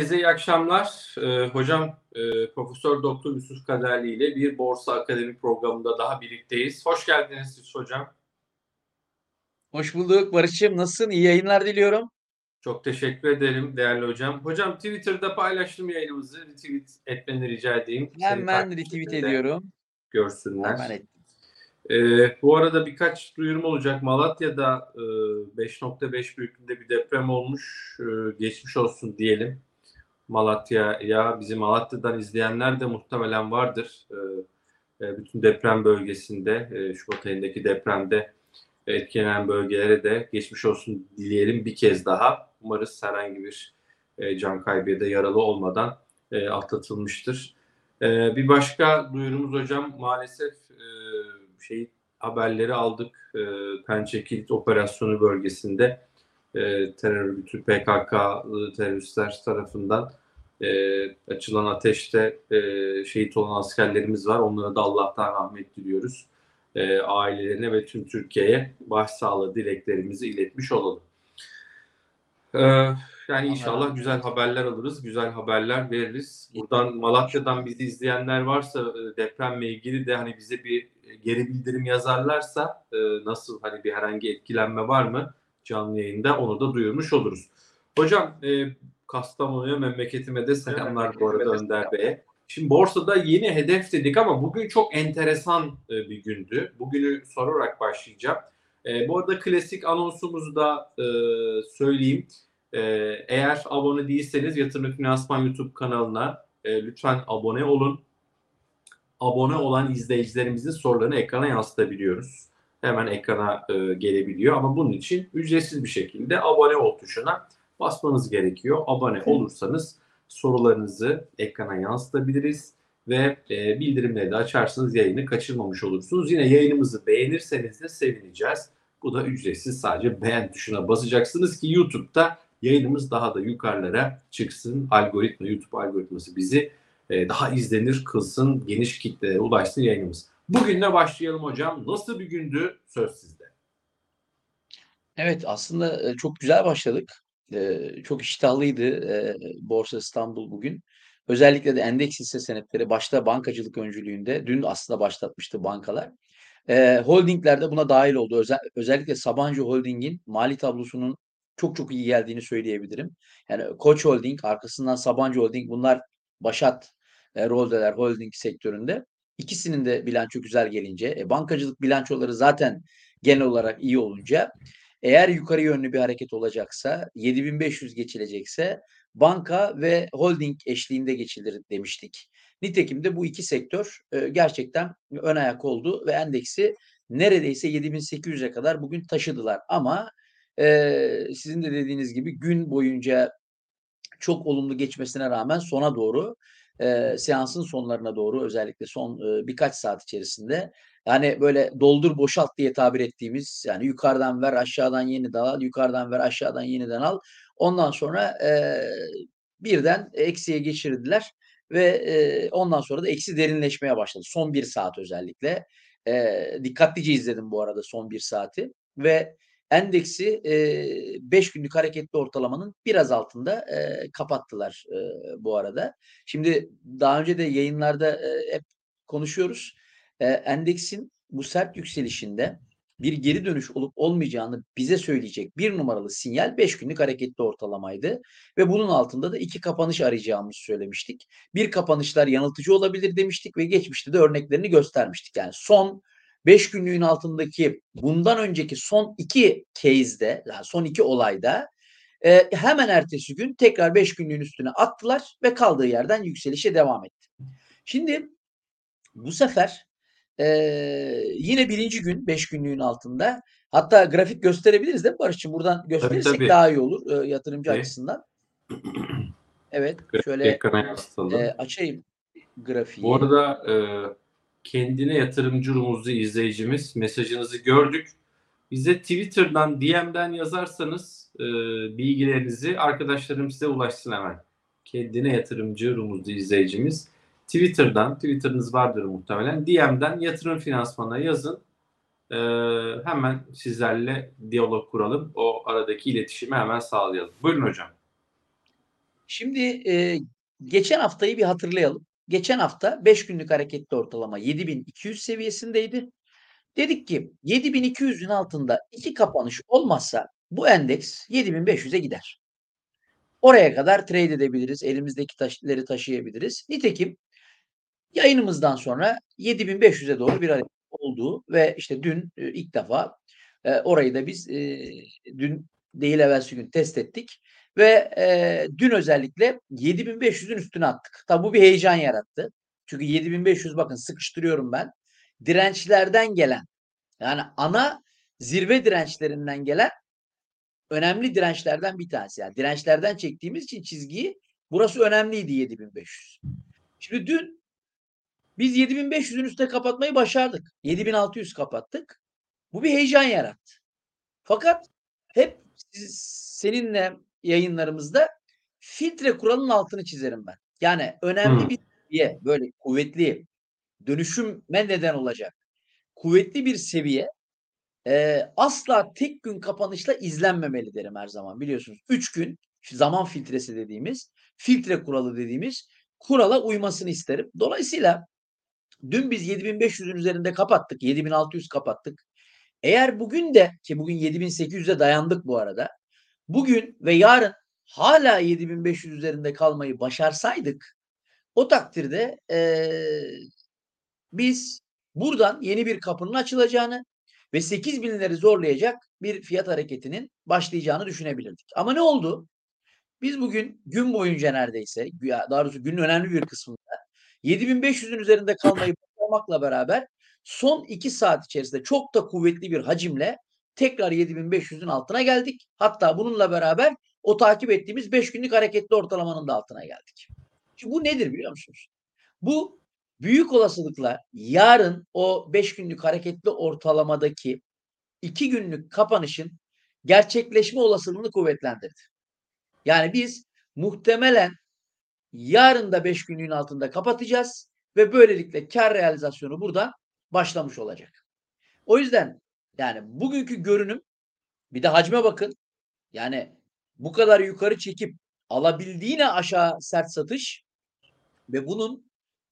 Herkese iyi akşamlar. Ee, hocam e, Profesör Doktor Yusuf Kaderli ile bir Borsa Akademi programında daha birlikteyiz. Hoş geldiniz siz hocam. Hoş bulduk Barış'cığım. Nasılsın? İyi yayınlar diliyorum. Çok teşekkür ederim değerli hocam. Hocam Twitter'da paylaştım yayınımızı. Retweet etmeni rica edeyim. Hemen retweet ediyorum. Görsünler. Hemen ettim. Ee, bu arada birkaç duyurum olacak. Malatya'da e, 5.5 büyüklüğünde bir deprem olmuş. E, geçmiş olsun diyelim. Malatya'ya, bizi Malatya'dan izleyenler de muhtemelen vardır. E, e, bütün deprem bölgesinde, e, Şubat ayındaki depremde etkilenen bölgelere de geçmiş olsun dileyelim bir kez daha. Umarız herhangi bir e, can kaybı ya da yaralı olmadan e, atlatılmıştır. E, bir başka duyurumuz hocam maalesef e, şey haberleri aldık. E, Pençe Kilit operasyonu bölgesinde e, terör örgütü PKK teröristler tarafından e, açılan ateşte e, şehit olan askerlerimiz var. Onlara da Allah'tan rahmet diliyoruz. E, ailelerine ve tüm Türkiye'ye başsağlığı dileklerimizi iletmiş olalım. E, yani inşallah güzel haberler alırız, güzel haberler veririz. Buradan Malatya'dan bizi izleyenler varsa e, depremle ilgili de hani bize bir geri bildirim yazarlarsa e, nasıl hani bir herhangi etkilenme var mı canlı yayında onu da duyurmuş oluruz. Hocam e, Kastamonu'ya memleketime de selamlar bu arada Önder Bey'e. Şimdi borsada yeni hedef dedik ama bugün çok enteresan e, bir gündü. Bugünü sorarak başlayacağım. E, bu arada klasik anonsumuzu da e, söyleyeyim. E, eğer abone değilseniz Yatırım Finansman YouTube kanalına e, lütfen abone olun. Abone olan izleyicilerimizin sorularını ekrana yansıtabiliyoruz. Hemen ekrana e, gelebiliyor ama bunun için ücretsiz bir şekilde abone ol tuşuna basmanız gerekiyor. Abone olursanız sorularınızı ekrana yansıtabiliriz ve e, bildirimleri de açarsanız yayını kaçırmamış olursunuz. Yine yayınımızı beğenirseniz de sevineceğiz. Bu da ücretsiz sadece beğen tuşuna basacaksınız ki YouTube'da yayınımız daha da yukarılara çıksın. Algoritma, YouTube algoritması bizi e, daha izlenir kılsın, geniş kitlelere ulaşsın yayınımız. Bugünle başlayalım hocam. Nasıl bir gündü? Söz sizde. Evet aslında çok güzel başladık. Çok iştahlıydı Borsa İstanbul bugün. Özellikle de endeks hisse senetleri başta bankacılık öncülüğünde dün aslında başlatmıştı bankalar. Holdingler de buna dahil oldu. Özel, özellikle Sabancı Holding'in mali tablosunun çok çok iyi geldiğini söyleyebilirim. Yani Koç Holding, arkasından Sabancı Holding bunlar başat e, roldeler holding sektöründe. İkisinin de bilanço güzel gelince, e, bankacılık bilançoları zaten genel olarak iyi olunca eğer yukarı yönlü bir hareket olacaksa, 7500 geçilecekse banka ve holding eşliğinde geçilir demiştik. Nitekim de bu iki sektör e, gerçekten ön ayak oldu ve endeksi neredeyse 7800'e kadar bugün taşıdılar. Ama e, sizin de dediğiniz gibi gün boyunca çok olumlu geçmesine rağmen sona doğru e, seansın sonlarına doğru özellikle son e, birkaç saat içerisinde yani böyle doldur boşalt diye tabir ettiğimiz yani yukarıdan ver aşağıdan yeniden al yukarıdan ver aşağıdan yeniden al. Ondan sonra e, birden eksiye geçirdiler ve e, ondan sonra da eksi derinleşmeye başladı. Son bir saat özellikle. E, dikkatlice izledim bu arada son bir saati ve endeksi 5 günlük hareketli ortalamanın biraz altında e, kapattılar e, bu arada. Şimdi daha önce de yayınlarda e, hep konuşuyoruz. E, endeksin bu sert yükselişinde bir geri dönüş olup olmayacağını bize söyleyecek bir numaralı sinyal 5 günlük hareketli ortalamaydı. Ve bunun altında da iki kapanış arayacağımızı söylemiştik. Bir kapanışlar yanıltıcı olabilir demiştik ve geçmişte de örneklerini göstermiştik. Yani son 5 günlüğün altındaki bundan önceki son iki case'de, yani son iki olayda e, hemen ertesi gün tekrar 5 günlüğün üstüne attılar ve kaldığı yerden yükselişe devam etti. Şimdi bu sefer e, yine birinci gün 5 günlüğün altında hatta grafik gösterebiliriz değil mi Barış'cığım? Buradan gösterirsek tabii, tabii. daha iyi olur e, yatırımcı okay. açısından. Evet şöyle e, açayım grafiği. Bu arada e, kendine yatırımcı izleyicimiz mesajınızı gördük. Bize Twitter'dan DM'den yazarsanız e, bilgilerinizi arkadaşlarım size ulaşsın hemen. Kendine yatırımcı rumuzlu izleyicimiz. Twitter'dan, Twitter'ınız vardır muhtemelen. DM'den yatırım finansmana yazın. E, hemen sizlerle diyalog kuralım. O aradaki iletişimi hemen sağlayalım. Buyurun hocam. Şimdi, eee, geçen haftayı bir hatırlayalım. Geçen hafta 5 günlük hareketli ortalama 7.200 seviyesindeydi. Dedik ki 7.200'ün altında 2 kapanış olmazsa bu endeks 7.500'e gider. Oraya kadar trade edebiliriz. Elimizdeki taşları taşıyabiliriz. Nitekim yayınımızdan sonra 7.500'e doğru bir hareket oldu ve işte dün, eee, ilk defa, eee, orayı da biz, eee, dün değil evvelsi gün test ettik ve, eee, dün özellikle 7.500'ün üstüne attık. Tabii bu bir heyecan yarattı. Çünkü 7.500 bakın sıkıştırıyorum ben. Dirençlerden gelen, yani ana zirve dirençlerinden gelen önemli dirençlerden bir tanesi. Yani dirençlerden çektiğimiz için çizgiyi burası önemliydi 7.500. Şimdi dün biz 7.500'ün üstüne kapatmayı başardık. 7.600 kapattık. Bu bir heyecan yarattı. Fakat hep siz seninle yayınlarımızda filtre kuralının altını çizerim ben. Yani önemli Hımm. bir seviye, böyle kuvvetli, dönüşüme neden olacak kuvvetli bir seviye, eee, asla tek gün kapanışla izlenmemeli derim her zaman biliyorsunuz. 3 gün zaman filtresi dediğimiz, filtre kuralı dediğimiz kurala uymasını isterim. Dolayısıyla dün biz 7.500'ün üzerinde kapattık. 7.600 kapattık. Eğer bugün de ki bugün 7.800'e dayandık bu arada. Bugün ve yarın hâlâ 7.500 üzerinde kalmayı başarsaydık o takdirde, eee, biz buradan yeni bir kapının açılacağını ve 8.000'leri zorlayacak bir fiyat hareketinin başlayacağını düşünebilirdik. Ama ne oldu? Biz bugün gün boyunca neredeyse, daha doğrusu günün önemli bir kısmında 7.500'ün üzerinde kalmayı başarmakla beraber son 2 saat içerisinde çok da kuvvetli bir hacimle tekrar 7.500'ün altına geldik. Hatta bununla beraber o takip ettiğimiz 5 günlük hareketli ortalamanın da altına geldik. Şimdi bu nedir biliyor musunuz? Bu büyük olasılıkla yarın o 5 günlük hareketli ortalamadaki 2 günlük kapanışın gerçekleşme olasılığını kuvvetlendirdi. Yani biz muhtemelen yarın da 5 günlüğün altında kapatacağız ve böylelikle kâr realizasyonu buradan başlamış olacak. O yüzden yani bugünkü görünüm bir de hacme bakın. Yani bu kadar yukarı çekip alabildiğine aşağı sert satış ve bunun,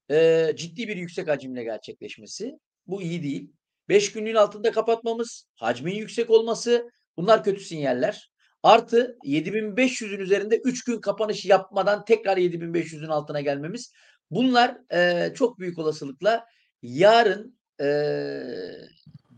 eee, ciddi bir yüksek hacimle gerçekleşmesi. Bu iyi değil. 5 günlüğün altında kapatmamız, hacmin yüksek olması bunlar kötü sinyaller. Artı 7.500'ün üzerinde 3 gün kapanış yapmadan tekrar 7.500'ün altına gelmemiz. Bunlar, eee, çok büyük olasılıkla yarın, eee,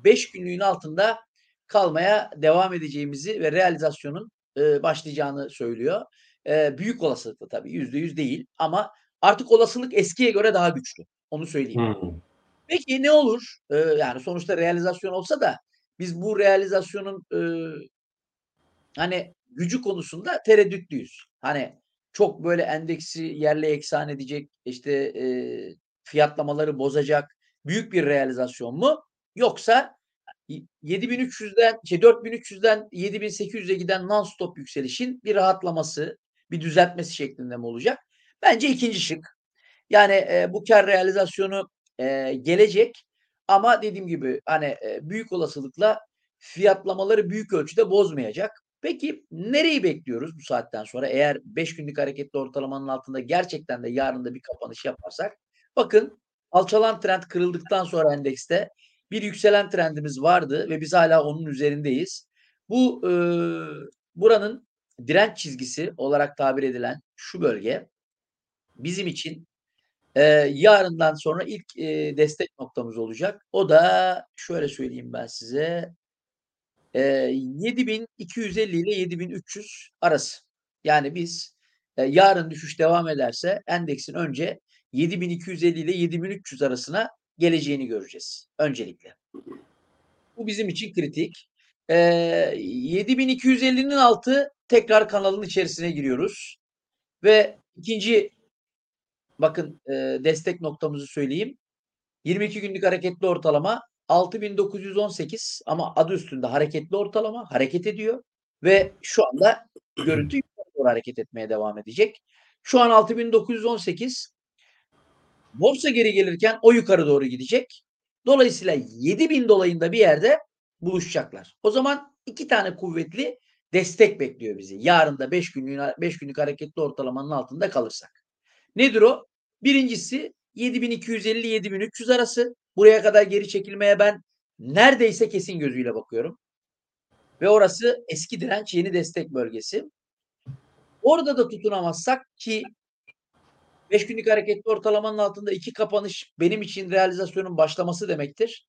5 günlüğün altında kalmaya devam edeceğimizi ve realizasyonun, eee, başlayacağını söylüyor. Eee, büyük olasılıkla tabii %100 değil ama artık olasılık eskiye göre daha güçlü. Onu söyleyeyim. Hımm. Peki ne olur? Eee, yani sonuçta realizasyon olsa da biz bu realizasyonun, ııı hani gücü konusunda tereddütlüyüz. Hani çok böyle endeksi yerle yeksan edecek, işte, eee, fiyatlamaları bozacak büyük bir realizasyon mu? Yoksa y 7.300'den şey 4.300'den 7.800'e giden non stop yükselişin bir rahatlaması, bir düzeltmesi şeklinde mi olacak? Bence 2'nci şık. Yani, eee, bu kâr realizasyonu, eee, gelecek ama dediğim gibi hani, eee, büyük olasılıkla fiyatlamaları büyük ölçüde bozmayacak. Peki nereyi bekliyoruz bu saatten sonra? Eğer 5 günlük hareketli ortalamanın altında gerçekten de yarın da bir kapanış yaparsak? Bakın alçalan trend kırıldıktan sonra endekste bir yükselen trendimiz vardı ve biz hâlâ onun üzerindeyiz. Bu, ııı, buranın direnç çizgisi olarak tabir edilen şu bölge bizim için, eee, yarından sonra ilk, eee, destek noktamız olacak. O da şöyle söyleyeyim ben size, eee, 7.250 ile 7.300 arası. Yani biz, eee, yarın düşüş devam ederse endeksin önce 7.250 ile 7.300 arasına geleceğini göreceğiz öncelikle. Bu bizim için kritik. Eee, 7.250'nin altı tekrar kanalın içerisine giriyoruz ve 2'nci bakın, eee, destek noktamızı söyleyeyim. 22 günlük hareketli ortalama 6.918 ama adı üstünde hareketli ortalama, hareket ediyor ve şu anda görüntü yukarı doğru hareket etmeye devam edecek. Şu an 6.918 borsa geri gelirken o yukarı doğru gidecek. Dolayısıyla 7.000 dolayında bir yerde buluşacaklar. O zaman 2 tane kuvvetli destek bekliyor bizi. Yarın da 5 günlük 5 günlük hareketli ortalamanın altında kalırsak. Nedir o? Birincisi 7250-7300 arası. Buraya kadar geri çekilmeye ben neredeyse kesin gözüyle bakıyorum. Ve orası eski direnç, yeni destek bölgesi. Orada da tutunamazsak ki 5 günlük hareketli ortalamanın altında iki kapanış benim için realizasyonun başlaması demektir.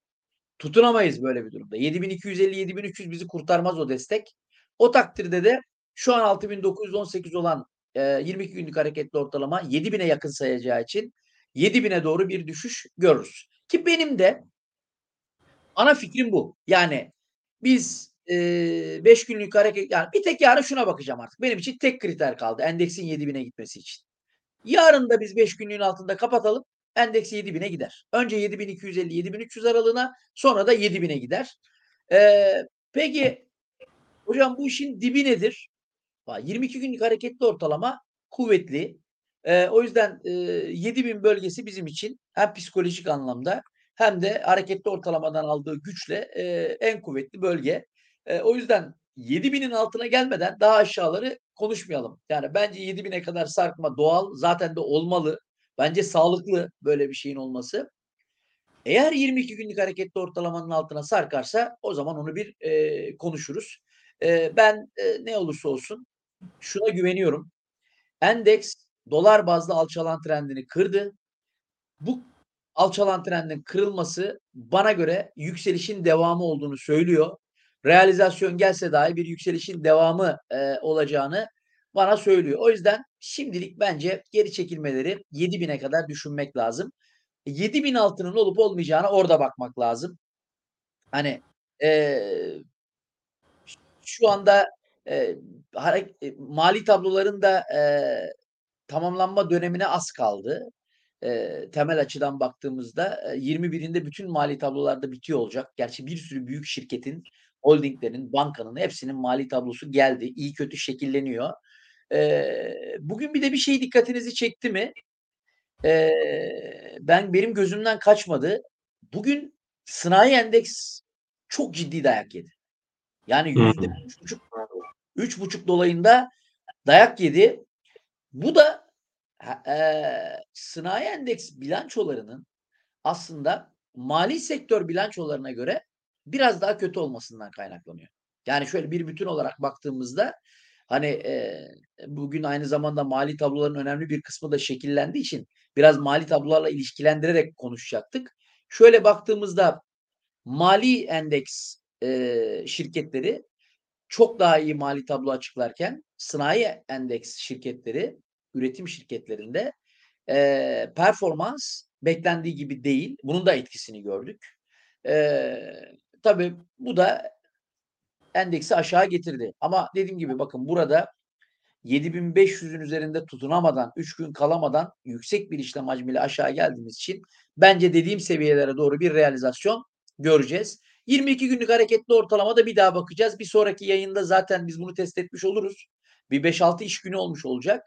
Tutunamayız böyle bir durumda. 7250-7300 bizi kurtarmaz o destek. O takdirde de şu an 6918 olan e, 22 günlük hareketli ortalama 7000'e yakın sayacağı için 7000'e doğru bir düşüş görürüz. Ki benim de ana fikrim bu. Yani biz 5 e, günlük hareket yani bir tek yarın şuna bakacağım artık. Benim için tek kriter kaldı endeksin 7000'e gitmesi için. Yarın da biz 5 günlüğün altında kapatalım. Endeks 7000'e gider. Önce 7250-7300 aralığına sonra da 7000'e gider. Ee, peki hocam bu işin dibi nedir? 22 günlük hareketli ortalama kuvvetli. Ee, o yüzden e, 7000 bölgesi bizim için hem psikolojik anlamda hem de hareketli ortalamadan aldığı güçle e, en kuvvetli bölge. E, o yüzden 7000'in altına gelmeden daha aşağıları konuşmayalım. Yani bence 7000'e kadar sarkma doğal zaten de olmalı. Bence sağlıklı böyle bir şeyin olması. Eğer 22 günlük hareketli ortalamanın altına sarkarsa o zaman onu bir e, konuşuruz. E, ben e, ne olursa olsun şuna güveniyorum. Endeks dolar bazlı alçalan trendini kırdı. Bu alçalan trendin kırılması bana göre yükselişin devamı olduğunu söylüyor. Realizasyon gelse dahi bir yükselişin devamı e, olacağını bana söylüyor. O yüzden şimdilik bence geri çekilmeleri 7000'e kadar düşünmek lazım. 7000 altının olup olmayacağına orada bakmak lazım. Hani e, şu anda e, mali tabloların da e, tamamlanma dönemine az kaldı. E, temel açıdan baktığımızda e, 21'inde bütün mali tablolarda bitiyor olacak. Gerçi bir sürü büyük şirketin, holdinglerin, bankanın hepsinin mali tablosu geldi. İyi kötü şekilleniyor. Bugün bir de bir şey dikkatinizi çekti mi? Ben benim gözümden kaçmadı. Bugün sanayi endeks çok ciddi dayak yedi. Yani yüzde üç buçuk, üç buçuk dolayında dayak yedi. Bu da e, sanayi endeks bilançolarının aslında mali sektör bilançolarına göre biraz daha kötü olmasından kaynaklanıyor. Yani şöyle bir bütün olarak baktığımızda hani e, bugün aynı zamanda mali tabloların önemli bir kısmı da şekillendiği için biraz mali tablolarla ilişkilendirerek konuşacaktık. Şöyle baktığımızda mali endeks e, şirketleri çok daha iyi mali tablo açıklarken sanayi endeks şirketleri, üretim şirketlerinde e, performans beklendiği gibi değil. Bunun da etkisini gördük. E, tabii bu da endeksi aşağı getirdi. Ama dediğim gibi bakın burada 7500'ün üzerinde tutunamadan, 3 gün kalamadan yüksek bir işlem hacmiyle aşağı geldiğimiz için bence dediğim seviyelere doğru bir realizasyon göreceğiz. 22 günlük hareketli ortalamada bir daha bakacağız. Bir sonraki yayında zaten biz bunu test etmiş oluruz. Bir 5-6 iş günü olmuş olacak.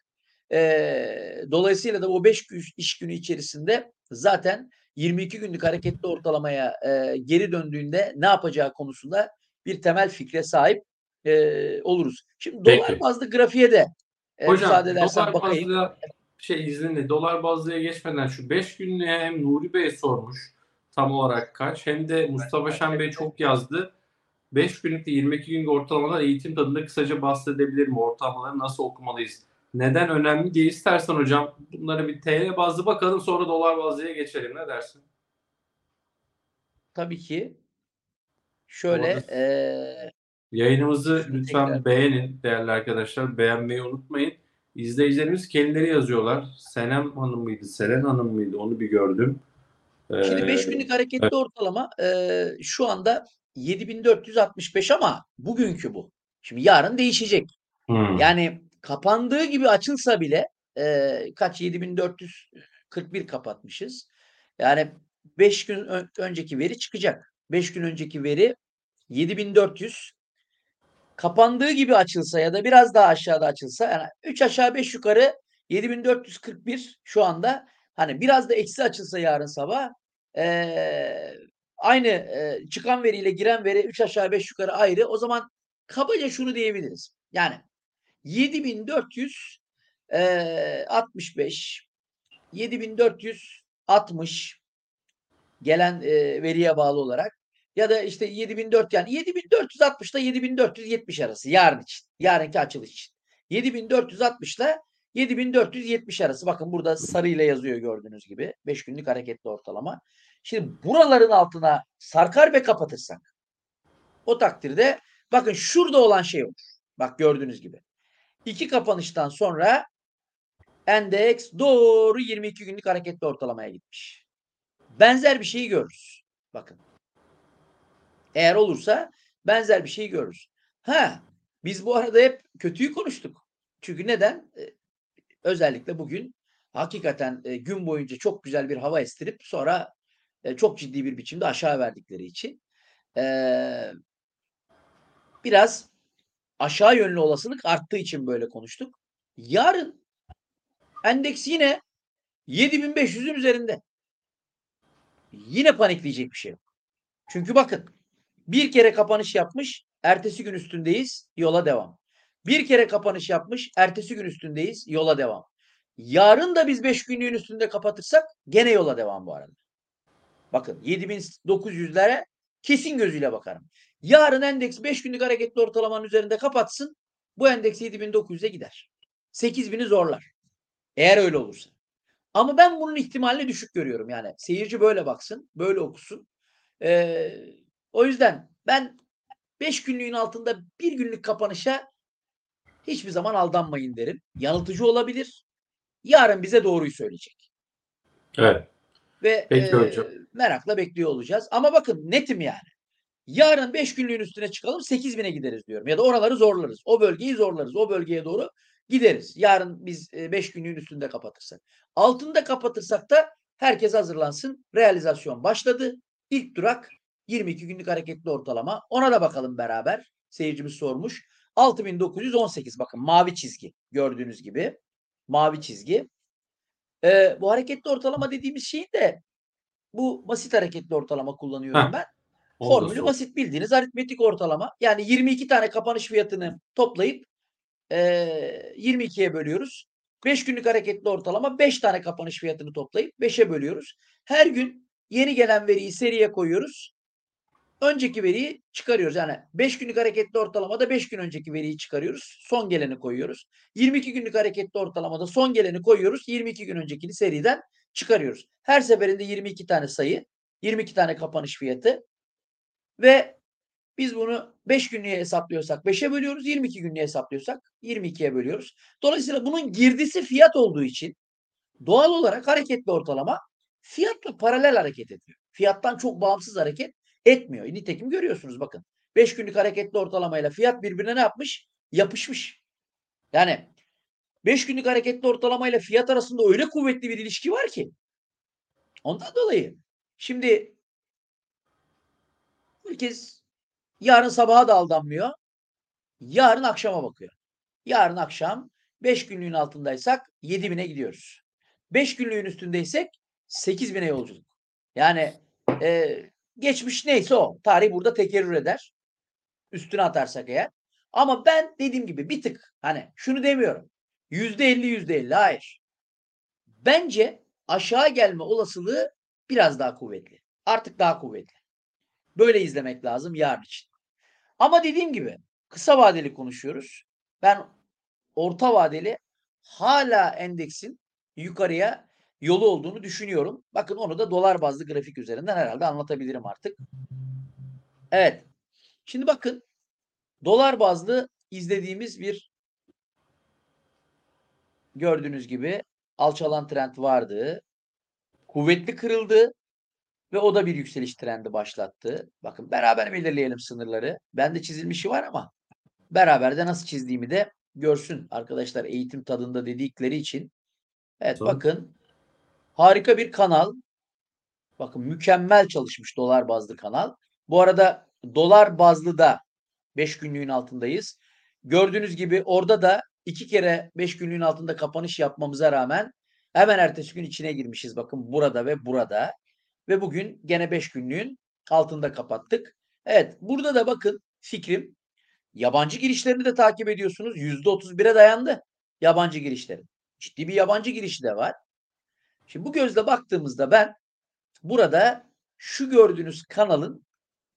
Ee, dolayısıyla da o 5 iş günü içerisinde zaten 22 günlük hareketli ortalamaya e, geri döndüğünde ne yapacağı konusunda bir temel fikre sahip e, oluruz. Şimdi Peki. dolar bazlı grafiğe de e, Hocam, müsaade edersen dolar bakayım. Bazlı, şey izninle dolar bazlıya geçmeden şu 5 günlüğe hem Nuri Bey sormuş tam olarak kaç hem de Mustafa Şen Bey çok yazdı. 5 günlükte 22 günlük ortalamalar eğitim tadında kısaca bahsedebilir mi? Ortalamaları nasıl okumalıyız? Neden önemli diye istersen hocam bunları bir TL bazlı bakalım sonra dolar bazlıya geçelim. Ne dersin? Tabii ki. Şöyle ee, Yayınımızı lütfen tekrar. beğenin değerli arkadaşlar. Beğenmeyi unutmayın. İzleyicilerimiz kendileri yazıyorlar. Senem Hanım mıydı, Seren Hanım mıydı onu bir gördüm. Şimdi 5 günlük hareketli evet. ortalama e, şu anda 7465 ama bugünkü bu. Şimdi yarın değişecek. Hmm. Yani kapandığı gibi açılsa bile e, kaç 7441 kapatmışız. Yani 5 gün ön, önceki veri çıkacak. 5 gün önceki veri 7400 kapandığı gibi açılsa ya da biraz daha aşağıda açılsa yani 3 aşağı 5 yukarı 7441 şu anda hani biraz da eksi açılsa yarın sabah e, aynı e, çıkan veriyle giren veri 3 aşağı 5 yukarı ayrı. O zaman kabaca şunu diyebiliriz. Yani 7465 7460 gelen e, veriye bağlı olarak ya da işte 7400 yani 7460 ile 7470 arası yarın için. Yarınki açılış için. 7460 ile 7470 arası. Bakın burada sarıyla yazıyor gördüğünüz gibi. 5 günlük hareketli ortalama. Şimdi buraların altına sarkar ve kapatırsak o takdirde bakın şurada olan şey olur. Bak gördüğünüz gibi. İki kapanıştan sonra endeks doğru 22 günlük hareketli ortalamaya gitmiş. Benzer bir şeyi görürüz. Bakın. Eğer olursa benzer bir şey görürüz. Ha, biz bu arada hep kötüyü konuştuk. Çünkü neden? Ee, özellikle bugün hakikaten e, gün boyunca çok güzel bir hava estirip sonra e, çok ciddi bir biçimde aşağı verdikleri için e, biraz aşağı yönlü olasılık arttığı için böyle konuştuk. Yarın endeks yine 7500'ün üzerinde. Yine panikleyecek bir şey yok. Çünkü bakın bir kere kapanış yapmış, ertesi gün üstündeyiz, yola devam. Bir kere kapanış yapmış, ertesi gün üstündeyiz, yola devam. Yarın da biz 5 günlüğün üstünde kapatırsak gene yola devam bu arada. Bakın 7900'lere kesin gözüyle bakarım. Yarın endeks 5 günlük hareketli ortalamanın üzerinde kapatsın. Bu endeks 7900'e gider. 8000'i zorlar. Eğer öyle olursa. Ama ben bunun ihtimalini düşük görüyorum. Yani seyirci böyle baksın, böyle okusun. Ee, o yüzden ben 5 günlüğün altında bir günlük kapanışa hiçbir zaman aldanmayın derim. Yanıltıcı olabilir. Yarın bize doğruyu söyleyecek. Evet. Ve Peki e, hocam. merakla bekliyor olacağız. Ama bakın netim yani. Yarın 5 günlüğün üstüne çıkalım 8000'e gideriz diyorum. Ya da oraları zorlarız. O bölgeyi zorlarız. O bölgeye doğru gideriz. Yarın biz 5 günlüğün üstünde kapatırsak. Altında kapatırsak da herkes hazırlansın. Realizasyon başladı. İlk durak 22 günlük hareketli ortalama. Ona da bakalım beraber. Seyircimiz sormuş. 6918 bakın mavi çizgi gördüğünüz gibi. Mavi çizgi. Ee, bu hareketli ortalama dediğimiz şeyin de bu basit hareketli ortalama kullanıyorum Heh. ben. Formülü basit bildiğiniz aritmetik ortalama. Yani 22 tane kapanış fiyatını toplayıp eee 22'ye bölüyoruz. 5 günlük hareketli ortalama 5 tane kapanış fiyatını toplayıp 5'e bölüyoruz. Her gün yeni gelen veriyi seriye koyuyoruz. Önceki veriyi çıkarıyoruz. Yani 5 günlük hareketli ortalamada 5 gün önceki veriyi çıkarıyoruz. Son geleni koyuyoruz. 22 günlük hareketli ortalamada son geleni koyuyoruz. 22 gün öncekini seriden çıkarıyoruz. Her seferinde 22 tane sayı, 22 tane kapanış fiyatı ve biz bunu 5 günlüğe hesaplıyorsak 5'e bölüyoruz. 22 günlüğe hesaplıyorsak 22'ye bölüyoruz. Dolayısıyla bunun girdisi fiyat olduğu için doğal olarak hareketli ortalama fiyatla paralel hareket ediyor. Fiyattan çok bağımsız hareket etmiyor. Nitekim görüyorsunuz bakın. 5 günlük hareketli ortalamayla fiyat birbirine ne yapmış? Yapışmış. Yani 5 günlük hareketli ortalamayla fiyat arasında öyle kuvvetli bir ilişki var ki. Ondan dolayı şimdi herkes yarın sabaha da aldanmıyor. Yarın akşama bakıyor. Yarın akşam 5 günlüğün altındaysak 7000'e gidiyoruz. 5 günlüğün üstündeysek 8000'e yolculuk. Yani e, geçmiş neyse o. Tarih burada tekerrür eder. Üstüne atarsak eğer. Ama ben dediğim gibi bir tık hani şunu demiyorum. Yüzde elli yüzde elli hayır. Bence aşağı gelme olasılığı biraz daha kuvvetli. Artık daha kuvvetli. Böyle izlemek lazım yarın için. Ama dediğim gibi kısa vadeli konuşuyoruz. Ben orta vadeli hala endeksin yukarıya yolu olduğunu düşünüyorum. Bakın onu da dolar bazlı grafik üzerinden herhalde anlatabilirim artık. Evet. Şimdi bakın dolar bazlı izlediğimiz bir gördüğünüz gibi alçalan trend vardı. Kuvvetli kırıldı ve o da bir yükseliş trendi başlattı. Bakın beraber belirleyelim sınırları. Bende çizilmişi var ama beraber de nasıl çizdiğimi de görsün arkadaşlar eğitim tadında dedikleri için. Evet Tamam. bakın harika bir kanal. Bakın mükemmel çalışmış dolar bazlı kanal. Bu arada dolar bazlı da 5 günlüğün altındayız. Gördüğünüz gibi orada da iki kere 5 günlüğün altında kapanış yapmamıza rağmen hemen ertesi gün içine girmişiz. Bakın burada ve burada. Ve bugün gene 5 günlüğün altında kapattık. Evet burada da bakın fikrim Yabancı girişlerini de takip ediyorsunuz. %31'e dayandı yabancı girişleri. Ciddi bir yabancı girişi de var. Şimdi bu gözle baktığımızda ben burada şu gördüğünüz kanalın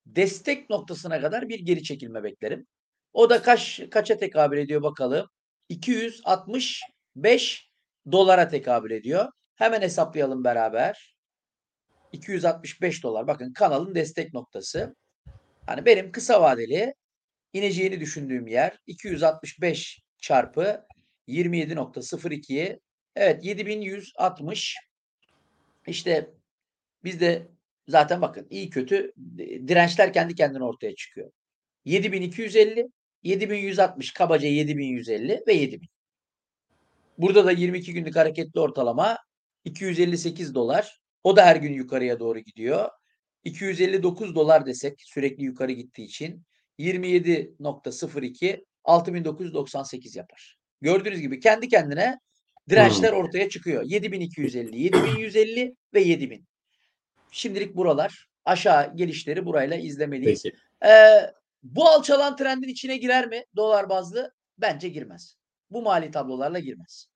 destek noktasına kadar bir geri çekilme beklerim. O da kaç kaça tekabül ediyor bakalım. 265 dolara tekabül ediyor. Hemen hesaplayalım beraber. 265 dolar. Bakın kanalın destek noktası. Hani benim kısa vadeli ineceğini düşündüğüm yer 265 çarpı 27.02'ye evet 7160 işte bizde zaten bakın iyi kötü dirençler kendi kendine ortaya çıkıyor. 7250, 7160 kabaca 7150 ve 7000. Burada da 22 günlük hareketli ortalama 258 dolar. O da her gün yukarıya doğru gidiyor. 259 dolar desek sürekli yukarı gittiği için 27.02 6998 yapar. Gördüğünüz gibi kendi kendine dirençler Hmm. ortaya çıkıyor. 7250, 7150 ve 7000. Şimdilik buralar. Aşağı gelişleri burayla izlemeliyiz. Peki. Ee, bu alçalan trendin içine girer mi dolar bazlı? Bence girmez. Bu mali tablolarla girmez.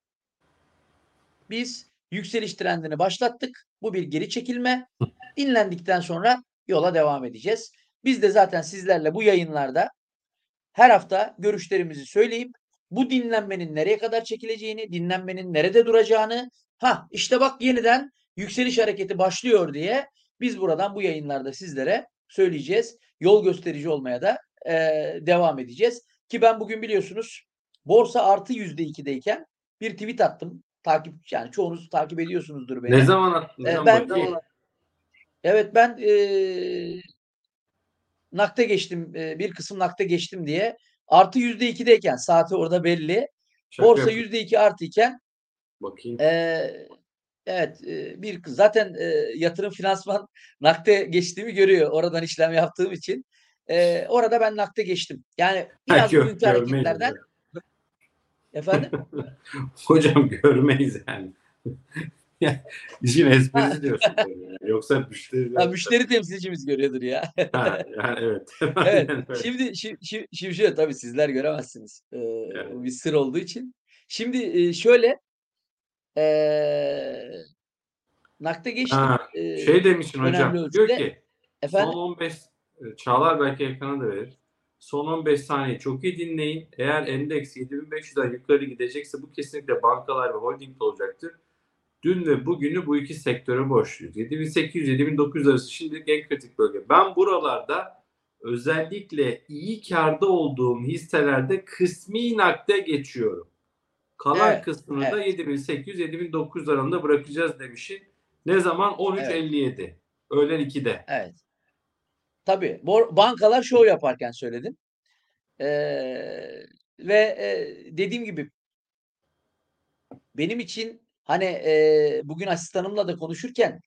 Biz yükseliş trendini başlattık. Bu bir geri çekilme. Dinlendikten sonra yola devam edeceğiz. Biz de zaten sizlerle bu yayınlarda her hafta görüşlerimizi söyleyip bu dinlenmenin nereye kadar çekileceğini, dinlenmenin nerede duracağını, ha işte bak yeniden yükseliş hareketi başlıyor diye biz buradan bu yayınlarda sizlere söyleyeceğiz. Yol gösterici olmaya da e, devam edeceğiz. Ki ben bugün biliyorsunuz borsa artı yüzde ikideyken bir tweet attım. Takip yani çoğunuz takip ediyorsunuzdur beni. Ne zaman attın? Ee, hocam ben bakayım? e, evet ben e, nakde geçtim e, bir kısım nakde geçtim diye artı yüzde ikideyken saati orada belli. Şaka Borsa yüzde iki artı iken Bakayım. e, evet e, bir zaten e, yatırım finansman nakde geçtiğimi görüyor oradan işlem yaptığım için. E, orada ben nakde geçtim. Yani biraz Gör- bugünkü hareketlerden. Efendim Hocam görmeyiz yani. İşin esprisi diyorsun. Yoksa müşteri... ha, müşteri temsilcimiz görüyordur ya. Ha, yani evet. Evet. Öyle. Şimdi şi- şi- şimdi şöyle tabii sizler göremezsiniz. Ee, Evet. bu bir sır olduğu için. Şimdi e, şöyle ee, nakde geçtim. Ha, Ee, şey demişsin hocam. ölçüde. Diyor ki efendim son 15 e, Çağlar belki ekrana da verir. Son 15 saniye çok iyi dinleyin. Eğer endeks 7500'den yukarı gidecekse bu kesinlikle bankalar ve holding olacaktır. Dün ve bugünü bu iki sektöre borçluyuz. 7800-7900 arası şimdilik en kritik bölge. Ben buralarda özellikle iyi karda olduğum hisselerde kısmi nakde geçiyorum. Kalan Evet, kısmını da evet. 7800-7900 arasında bırakacağız demişim. Ne zaman? 13.57. Öğlen 2'de. evet. Tabii bankalar şov yaparken söyledim. Ee, ve e, dediğim gibi benim için hani e, bugün asistanımla da konuşurken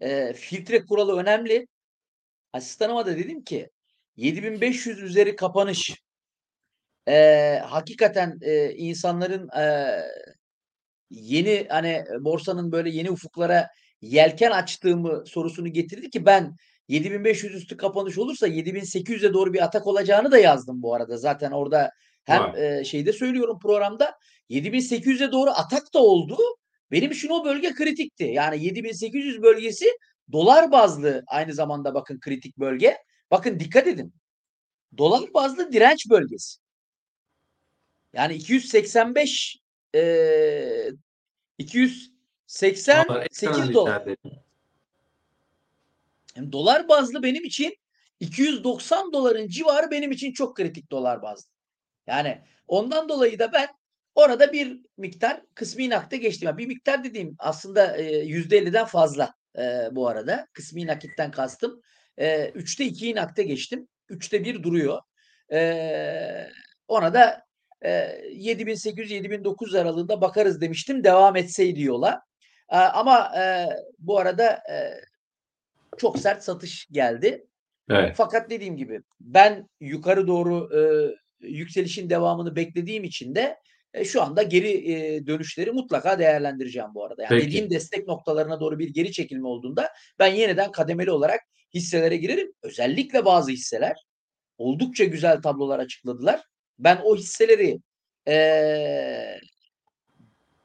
e, filtre kuralı önemli. Asistanıma da dedim ki 7500 üzeri kapanış Eee, hakikaten, eee, insanların, eee, yeni, hani, borsanın böyle yeni ufuklara yelken açtığı sorusunu getirdi ki ben 7500 üstü kapanış olursa 7800'e doğru bir atak olacağını da yazdım bu arada. Zaten orada hem, eee, şeyde söylüyorum programda 7800'e doğru atak da oldu. Benim için o bölge kritikti. Yani 7800 bölgesi dolar bazlı aynı zamanda bakın kritik bölge. Bakın dikkat edin. Dolar bazlı direnç bölgesi. Yani 285 eee, Çağlar, ekrana 288 rica dolar. Yani dolar bazlı benim için 290 doların civarı benim için çok kritik dolar bazlı. Yani ondan dolayı da ben orada bir miktar kısmi nakde geçtim. Yani bir miktar dediğim aslında eee, %50'den fazla eee, bu arada. Kısmi nakitten kastım. Eee 3'te 2'yi nakde geçtim. 3'te 1 duruyor. Ona da eee 7800-7900 aralığında bakarız demiştim. Devam etseydi yola. Ama bu arada çok sert satış geldi. Evet. Fakat dediğim gibi ben yukarı doğru eee, yükselişin devamını beklediğim için de e, şu anda geri eee, dönüşleri mutlaka değerlendireceğim bu arada. Yani Peki. dediğim destek noktalarına doğru bir geri çekilme olduğunda ben yeniden kademeli olarak hisselere girerim. Özellikle bazı hisseler oldukça güzel tablolar açıkladılar. Ben o hisseleri eee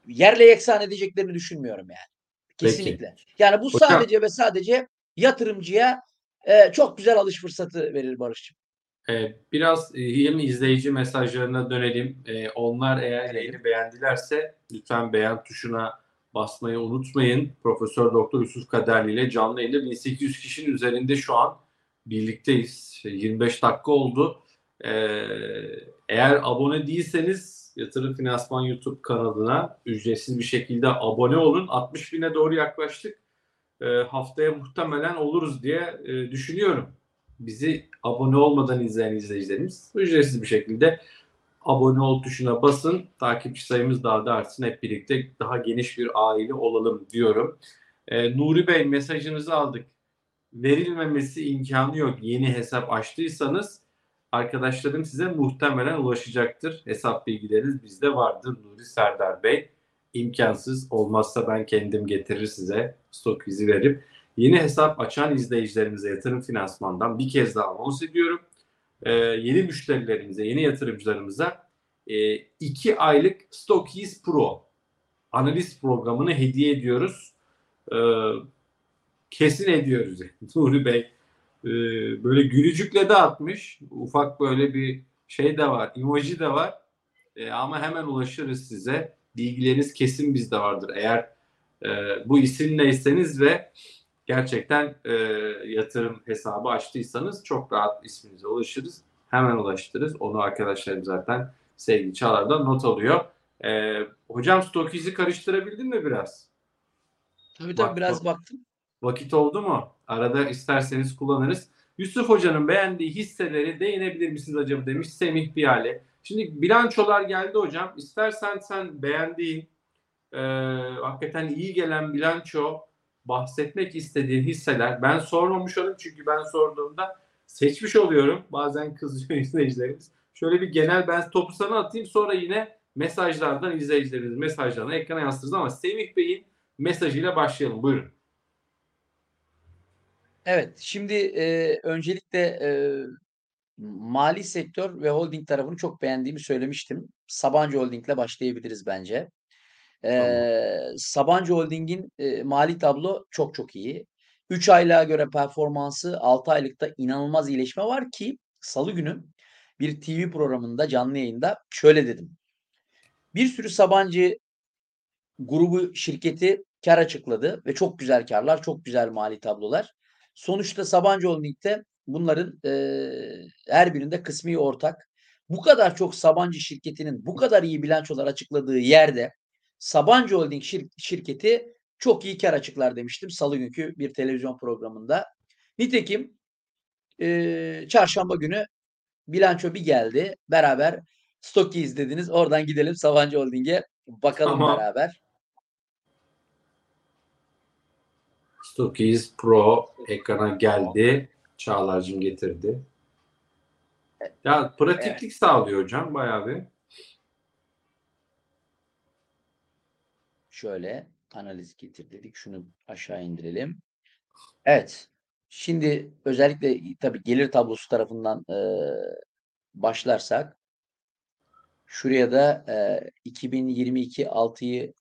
yerle yeksan edeceklerini düşünmüyorum yani. Peki. Kesinlikle. Yani bu Hocam sadece ve sadece yatırımcıya eee, çok güzel alış fırsatı verir Barış'cığım. Eee, biraz, hem izleyici mesajlarına dönelim. Eee, onlar eğer yayını beğendilerse lütfen beğen tuşuna basmayı unutmayın. Profesör Doktor Yusuf Kaderli ile canlı yayında 1800 kişinin üzerinde şu an birlikteyiz. Şey, 25 dakika oldu. Eee, eğer abone değilseniz Yatırım Finansman YouTube kanalına ücretsiz bir şekilde abone olun. 60 bine doğru yaklaştık. Eee, haftaya muhtemelen oluruz diye eee, düşünüyorum. Bizi abone olmadan izleyen izleyicilerimiz ücretsiz bir şekilde abone ol tuşuna basın. Takipçi sayımız daha da artsın. Hep birlikte daha geniş bir aile olalım diyorum. Eee, Nuri Bey mesajınızı aldık. Verilmemesi imkanı yok. Yeni hesap açtıysanız arkadaşlarım size muhtemelen ulaşacaktır. Hesap bilgileriniz bizde vardır Nuri Serdar Bey. İmkansız olmazsa ben kendim getirir size stok izi verip yeni hesap açan izleyicilerimize yatırım finansmandan bir kez daha anons ediyorum. Ee, yeni müşterilerimize, yeni yatırımcılarımıza e, iki aylık Stockies Pro analiz programını hediye ediyoruz. Ee, kesin ediyoruz. Nuri Bey e, böyle gülücükle de atmış. Ufak böyle bir şey de var, emoji de var. E, ama hemen ulaşırız size. Bilgileriniz kesin bizde vardır. Eğer e, bu isimleyseniz ve gerçekten e, yatırım hesabı açtıysanız çok rahat isminize ulaşırız. Hemen ulaştırırız. Onu arkadaşlarım zaten sevgili Çağlar'dan not alıyor. E, hocam Stokiz'i karıştırabildin mi biraz? Tabii tabii Bak, biraz bak. baktım. Vakit oldu mu? Arada isterseniz kullanırız. Yusuf Hoca'nın beğendiği hisseleri değinebilir misiniz acaba demiş Semih Biyale. Şimdi bilançolar geldi hocam. İstersen sen beğendiğin, e, hakikaten iyi gelen bilanço bahsetmek istediğin hisseler. Ben sormamış olayım çünkü ben sorduğumda seçmiş oluyorum. Bazen kızıyor izleyicilerimiz. Şöyle bir genel ben topu sana atayım sonra yine mesajlardan izleyicilerimiz mesajlarına ekrana yansıtırız ama Semih Bey'in mesajıyla başlayalım. Buyurun. Evet, şimdi e, öncelikle e, mali sektör ve holding tarafını çok beğendiğimi söylemiştim. Sabancı Holding'le başlayabiliriz bence. Tamam. Sabancı Holding'in e, mali tablo çok çok iyi. 3 aylığa göre performansı 6 aylıkta inanılmaz iyileşme var ki Salı günü bir TV programında canlı yayında şöyle dedim. Bir sürü Sabancı grubu şirketi kar açıkladı ve çok güzel karlar, çok güzel mali tablolar. Sonuçta Sabancı Holding'de bunların eee, her birinde kısmi ortak. Bu kadar çok Sabancı şirketinin bu kadar iyi bilançolar açıkladığı yerde Sabancı Holding şir- şirketi çok iyi kar açıklar demiştim salı günkü bir televizyon programında. Nitekim eee, çarşamba günü bilanço bir geldi. Beraber Stock'i izlediniz. Oradan gidelim Sabancı Holding'e bakalım Tamam. beraber. Stockies Pro ekrana geldi. Çağlar'cığım getirdi. Ya pratiklik sağlıyor hocam bayağı bir. Şöyle analiz getir dedik. Şunu aşağı indirelim. Evet. Şimdi özellikle tabii gelir tablosu tarafından eee, başlarsak şuraya da eee 2022 6'yı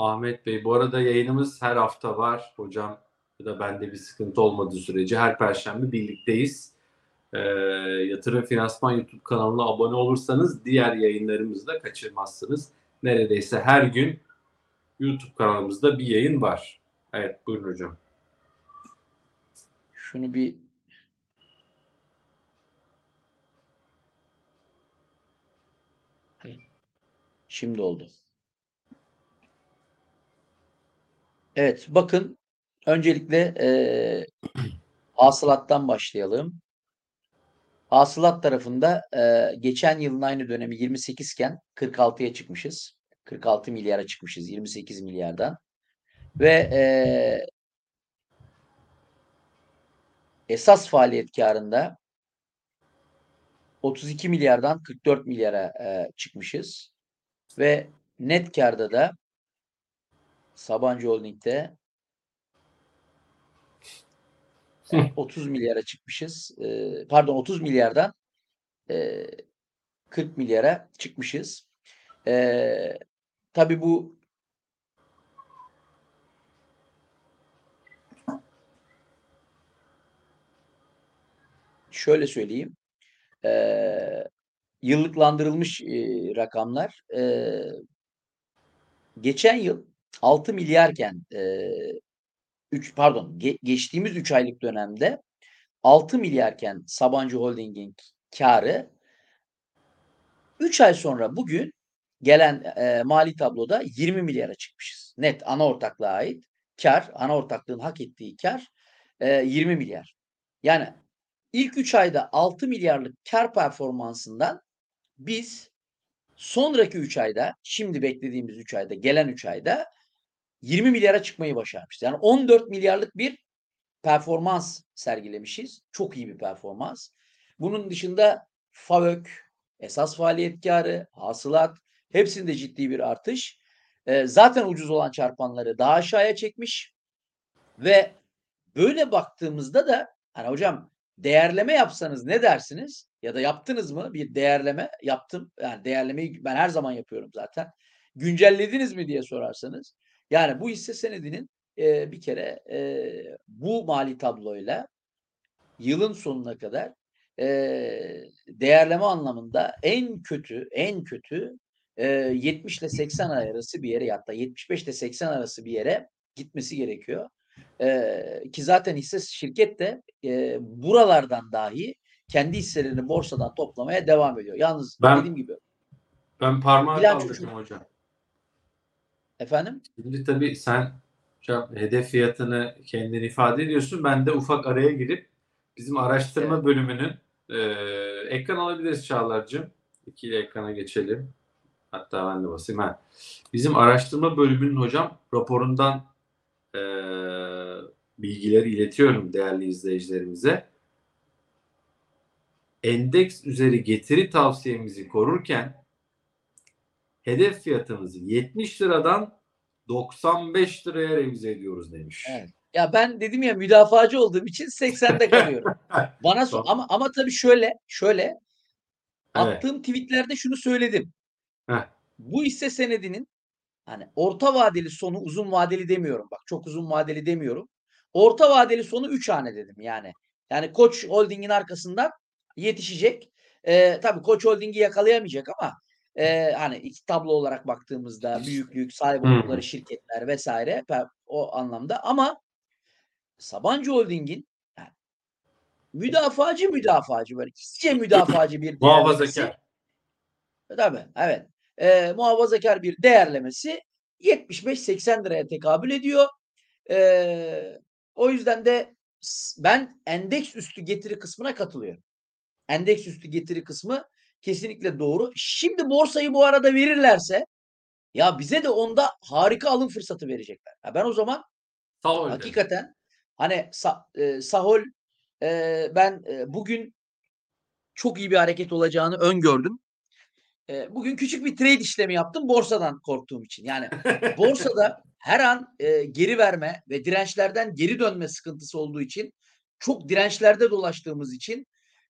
Ahmet Bey bu arada yayınımız her hafta var hocam. Ya da bende bir sıkıntı olmadığı sürece her perşembe birlikteyiz. Ee, Yatırım Finansman YouTube kanalına abone olursanız diğer yayınlarımızı da kaçırmazsınız. Neredeyse her gün YouTube kanalımızda bir yayın var. Evet buyurun hocam. şunu bir Şimdi oldu. Evet, bakın öncelikle eee hasılattan başlayalım. Hasılat tarafında eee, geçen yılın aynı dönemi 28 iken 46'ya çıkmışız. 46 milyara çıkmışız 28 milyardan. Ve eee, esas faaliyet karında 32 milyardan 44 milyara eee, çıkmışız. Ve net karda da Sabancı Holding'de Yani 30 milyara çıkmışız. Eee, pardon 30 milyardan eee 40 milyara çıkmışız. Eee, tabii bu şöyle söyleyeyim. Eee, yıllıklandırılmış, eee, rakamlar. Eee geçen yıl 6 milyarken eee, 3 pardon ge geçtiğimiz 3 aylık dönemde 6 milyarken Sabancı Holding'in kârı 3 ay sonra bugün gelen, eee, mali tabloda 20 milyara çıkmışız. Net ana ortaklığa ait kâr, ana ortaklığın hak ettiği kâr, eee, 20 milyar. Yani ilk 3 ayda 6 milyarlık kâr performansından biz sonraki 3 ayda, şimdi beklediğimiz 3 ayda, gelen 3 ayda 20 milyara çıkmayı başarmışız. Yani 14 milyarlık bir performans sergilemişiz. Çok iyi bir performans. Bunun dışında FAVÖK, esas faaliyet kârı, hasılat hepsinde ciddi bir artış. Eee, zaten ucuz olan çarpanları daha aşağıya çekmiş ve böyle baktığımızda da hani hocam değerleme yapsanız ne dersiniz? Ya da yaptınız mı bir değerleme? Yaptım. Yani değerlemeyi ben her zaman yapıyorum zaten. Güncellediniz mi diye sorarsanız. Yani bu hisse senedinin eee, bir kere eee, bu mali tabloyla yılın sonuna kadar eee, değerleme anlamında en kötü en kötü eee 70 ile 80 ay arası bir yere hatta 75 ile 80 arası bir yere gitmesi gerekiyor. Ki zaten hisse şirket de eee, buralardan dahi kendi hisselerini borsadan toplamaya devam ediyor. Yalnız Ben dediğim gibi ben parmağı kaldırdım hocam. Efendim? Şimdi tabii sen hocam hedef fiyatını kendin ifade ediyorsun. Ben de ufak araya girip bizim araştırma Evet. bölümünün eee, ekran alabiliriz Çağlar'cığım. İkili ekrana geçelim. Hatta ben de basayım. Ha. Bizim araştırma bölümünün hocam raporundan eee, bilgileri iletiyorum değerli izleyicilerimize. Endeks üzeri getiri tavsiyemizi korurken hedef fiyatımızı 70 liradan 95 liraya revize ediyoruz demiş. Evet. Ya ben dedim ya müdafacı olduğum için 80'de kalıyorum. Bana so- ama ama tabii şöyle şöyle Evet. attığım tweetlerde şunu söyledim. Heh. Bu hisse senedinin hani orta vadeli sonu uzun vadeli demiyorum. Bak çok uzun vadeli demiyorum. Orta vadeli sonu 3 hane dedim yani. Yani Koç Holding'in arkasından yetişecek. Ee, tabii Koç Holding'i yakalayamayacak ama e, hani iki tablo olarak baktığımızda büyüklük, sahip oldukları şirketler vesaire o anlamda ama Sabancı Holding'in yani müdafacı müdafacı böyle iyice müdafacı bir. Muhafazakar. Tabii evet. Eee muhafazakar bir değerlemesi 75-80 liraya tekabül ediyor. Eee, o yüzden de ben endeks üstü getiri kısmına katılıyorum. Endeks üstü getiri kısmı kesinlikle doğru. Şimdi borsayı bu arada verirlerse ya bize de onda harika alım fırsatı verecekler. Ha ben o zaman Sağ ol. Hakikaten hani sa, e, Sahol e, ben e, bugün çok iyi bir hareket olacağını öngördüm. E, bugün küçük bir trade işlemi yaptım borsadan korktuğum için. Yani borsada her an e, geri verme ve dirençlerden geri dönme sıkıntısı olduğu için çok dirençlerde dolaştığımız için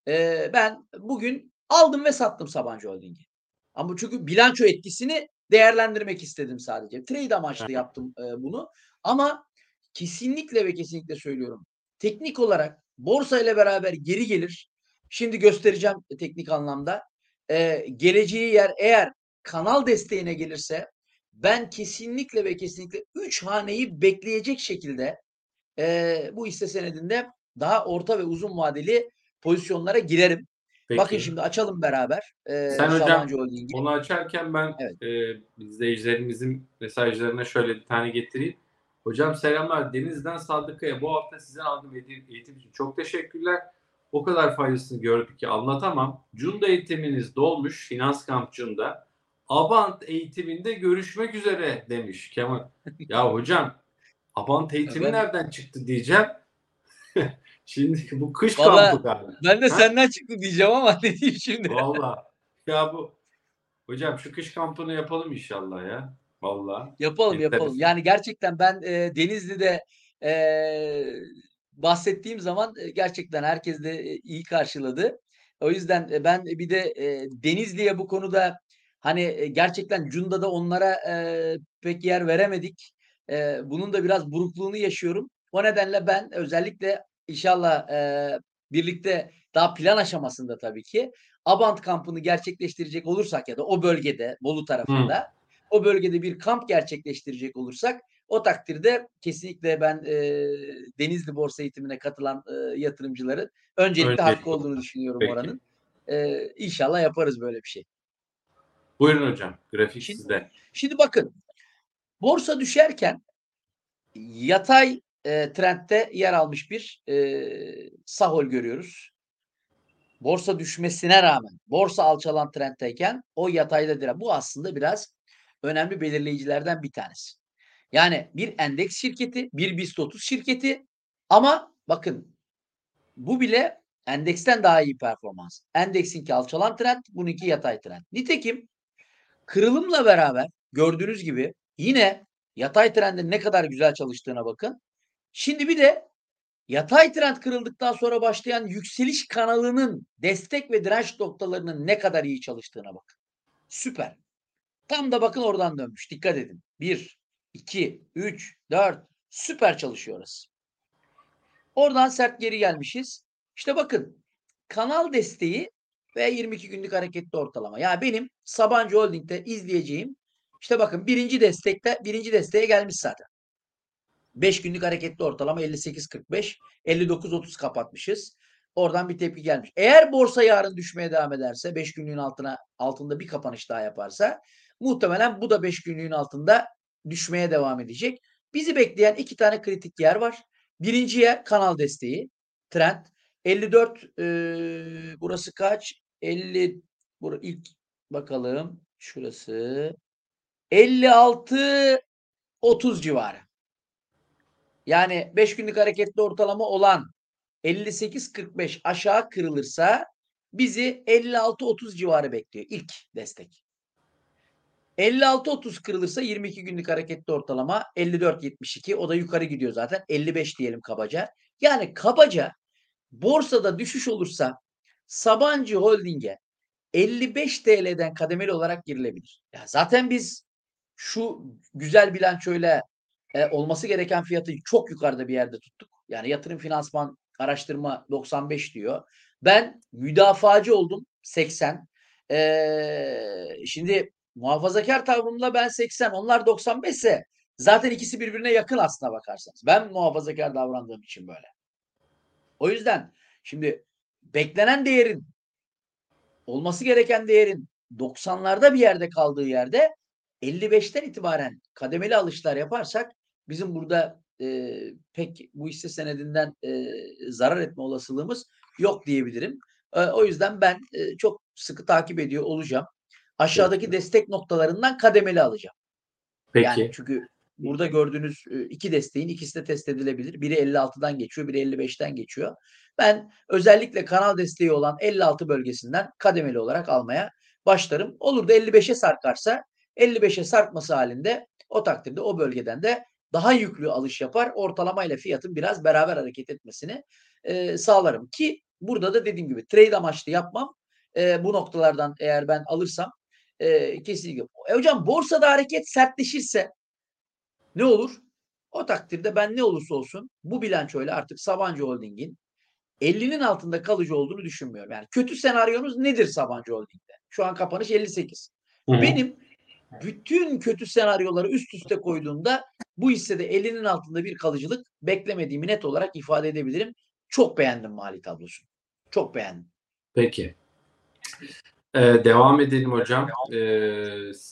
e, ben bugün aldım ve sattım Sabancı Holding'i. Ama çünkü bilanço etkisini değerlendirmek istedim sadece. Trade amaçlı yaptım e, bunu. Ama kesinlikle ve kesinlikle söylüyorum. Teknik olarak borsa ile beraber geri gelir. Şimdi göstereceğim teknik anlamda. Ee, geleceği yer eğer kanal desteğine gelirse ben kesinlikle ve kesinlikle 3 haneyi bekleyecek şekilde e, bu hisse senedinde daha orta ve uzun vadeli pozisyonlara girerim. Peki. Bakın şimdi açalım beraber. E, Sen hocam Holding'i. Onu açarken ben Evet. e, izleyicilerimizin mesajlarına şöyle bir tane getireyim. Hocam selamlar. Deniz'den Sadıkaya. Bu hafta sizden aldığım eğitim için çok teşekkürler. O kadar faydasını gördük ki anlatamam. Cunda eğitiminiz dolmuş. Finans Kamp Cunda. Abant eğitiminde görüşmek üzere demiş Kemal. ya hocam Abant eğitimi Ben- nereden çıktı diyeceğim. Şimdi bu kış Vallahi- kampı galiba. Ben de Ha? senden çıktı diyeceğim ama ne diyeyim şimdi? Valla. Ya bu hocam şu kış kampını yapalım inşallah ya. Valla. Yapalım Enteresan. yapalım. Yani gerçekten ben e, Denizli'de e, bahsettiğim zaman, eee, gerçekten herkes de, eee, iyi karşıladı. O yüzden, eee, ben bir de, Denizli'ye bu konuda, hani, gerçekten Cunda'da onlara, pek yer veremedik. Bunun da biraz burukluğunu yaşıyorum. O nedenle ben özellikle inşallah, birlikte daha plan aşamasında tabii ki Abant kampını gerçekleştirecek olursak ya da o bölgede, Bolu tarafında, o bölgede bir kamp gerçekleştirecek olursak o takdirde kesinlikle ben, eee, Denizli Borsa Eğitimi'ne katılan, eee, yatırımcıların öncelikle Öncelikli hakkı olduğunu düşünüyorum Peki. oranın. Eee, inşallah yaparız böyle bir şey. Buyurun hocam, grafik Şimdi sizde. şimdi bakın, borsa düşerken yatay, eee, trendde yer almış bir, eee, Sahol görüyoruz. Borsa düşmesine rağmen, borsa alçalan trenddeyken o yatayda dire Bu aslında biraz önemli belirleyicilerden bir tanesi. Yani bir endeks şirketi, bir BIST 30 şirketi ama bakın bu bile endeksten daha iyi performans. Endeksinki alçalan trend, bununki yatay trend. Nitekim kırılımla beraber gördüğünüz gibi yine yatay trendin ne kadar güzel çalıştığına bakın. Şimdi bir de yatay trend kırıldıktan sonra başlayan yükseliş kanalının destek ve direnç noktalarının ne kadar iyi çalıştığına bakın. Süper. Tam da bakın oradan dönmüş. Dikkat edin. 1, 2, 3, 4 süper çalışıyor orası. Oradan sert geri gelmişiz. İşte bakın kanal desteği ve 22 günlük hareketli ortalama. Ya benim Sabancı Holding'de izleyeceğim işte bakın birinci destekte birinci desteğe gelmiş zaten. 5 günlük hareketli ortalama 58.45, 59.30 kapatmışız. Oradan bir tepki gelmiş. Eğer borsa yarın düşmeye devam ederse 5 günlüğün altına altında bir kapanış daha yaparsa muhtemelen bu da 5 günlüğün altında düşmeye devam edecek. Bizi bekleyen iki tane kritik yer var. Birinci yer kanal desteği. Trend 54 eee, burası kaç? 50 bura ilk bakalım şurası 56 30 civarı. Yani 5 günlük hareketli ortalama olan 58.45 aşağı kırılırsa bizi 56-30 civarı bekliyor ilk destek. 56-30 kırılırsa 22 günlük hareketli ortalama 54-72 o da yukarı gidiyor zaten 55 diyelim kabaca. Yani kabaca borsada düşüş olursa Sabancı Holding'e 55 TL'den kademeli olarak girilebilir. Ya zaten biz şu güzel bilançoyla e, olması gereken fiyatı çok yukarıda bir yerde tuttuk. Yani yatırım finansman araştırma 95 diyor. Ben müdafacı oldum 80. Ee, şimdi muhafazakar tavrımla ben 80, onlar 95 ise zaten ikisi birbirine yakın aslına bakarsanız. Ben muhafazakar davrandığım için böyle. O yüzden şimdi beklenen değerin olması gereken değerin 90'larda bir yerde kaldığı yerde 55'ten itibaren kademeli alışlar yaparsak bizim burada e, pek bu hisse senedinden e, zarar etme olasılığımız yok diyebilirim. E, o yüzden ben e, çok sıkı takip ediyor olacağım. Aşağıdaki destek noktalarından kademeli alacağım. Peki. Yani çünkü burada gördüğünüz e, iki desteğin ikisi de test edilebilir. Biri 56'dan geçiyor, biri 55'ten geçiyor. Ben özellikle kanal desteği olan 56 bölgesinden kademeli olarak almaya başlarım. Olur da 55'e sarkarsa 55'e sarkması halinde o takdirde o bölgeden de daha yüklü alış yapar. Ortalama ile fiyatın biraz beraber hareket etmesini e, sağlarım. Ki burada da dediğim gibi trade amaçlı yapmam. E, bu noktalardan eğer ben alırsam e, kesinlikle. E, hocam borsada hareket sertleşirse ne olur? O takdirde ben ne olursa olsun bu bilançoyla artık Sabancı Holding'in 50'nin altında kalıcı olduğunu düşünmüyorum. Yani kötü senaryonuz nedir Sabancı Holding'de? Şu an kapanış 58. Hı hı. Benim bütün kötü senaryoları üst üste koyduğumda bu hissede 50'nin altında bir kalıcılık beklemediğimi net olarak ifade edebilirim. Çok beğendim mali tablosunu. Çok beğendim. Peki. Ee, devam edelim hocam. Ee,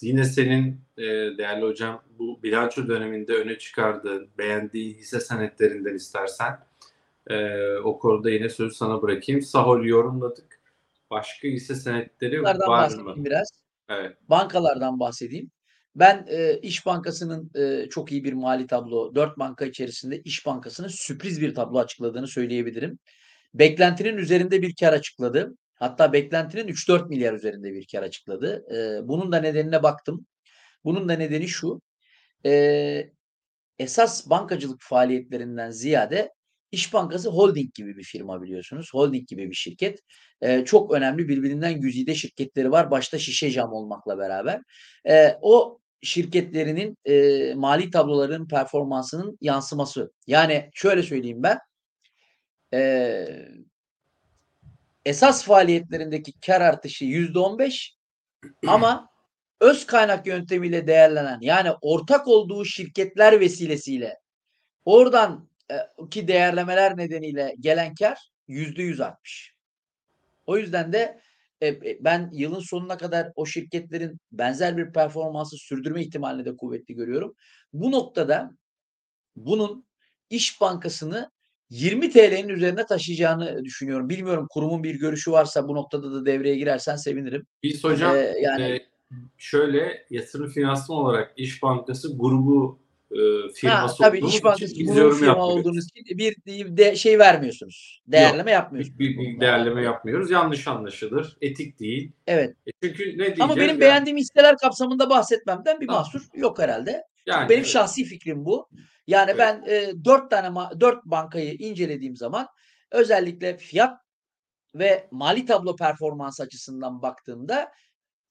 yine senin e, değerli hocam bu bilanço döneminde öne çıkardığın, beğendiğin hisse senetlerinden istersen e, o konuda yine sözü sana bırakayım. Sahol yorumladık. Başka hisse senetleri Bunlardan var mı? biraz. Evet. Bankalardan bahsedeyim. Ben e, İş Bankası'nın e, çok iyi bir mali tablo, 4 banka içerisinde İş Bankası'nın sürpriz bir tablo açıkladığını söyleyebilirim. Beklentinin üzerinde bir kar açıkladı. Hatta beklentinin 3-4 milyar üzerinde bir kar açıkladı. E, bunun da nedenine baktım. Bunun da nedeni şu. E, esas bankacılık faaliyetlerinden ziyade İş Bankası holding gibi bir firma biliyorsunuz. Holding gibi bir şirket. Eee, çok önemli birbirinden güzide şirketleri var. Başta Şişecam olmakla beraber. Eee, o şirketlerinin, eee, mali tablolarının performansının yansıması. Yani şöyle söyleyeyim ben. Eee esas faaliyetlerindeki kar artışı %15 ama öz kaynak yöntemiyle değerlenen yani ortak olduğu şirketler vesilesiyle oradan eee, ki değerlemeler nedeniyle gelen kar %100 artmış. O yüzden de e, e, ben yılın sonuna kadar o şirketlerin benzer bir performansı sürdürme ihtimalini de kuvvetli görüyorum. Bu noktada bunun İş Bankası'nı 20 TL'nin üzerine taşıyacağını düşünüyorum. Bilmiyorum kurumun bir görüşü varsa bu noktada da devreye girersen sevinirim. Biz hocam Eee, yani e, şöyle yatırım finansman olarak İş Bankası grubu e, Ha, firması tabii olduğumuz İş için Bankası biz grubu firma yapmıyoruz. olduğunuz için bir de şey vermiyorsunuz. Değerleme yapmıyorsunuz. Bir, bir değerleme yapmıyoruz. Yanlış anlaşılır. Etik değil. Evet. E çünkü ne diyeceğiz? Ama benim Yani- beğendiğim hisseler kapsamında bahsetmemden bir Tamam. mahsur yok herhalde. yani Benim evet. şahsi fikrim bu. Yani Evet. ben e, 4 tane 4 bankayı incelediğim zaman özellikle fiyat ve mali tablo performans açısından baktığımda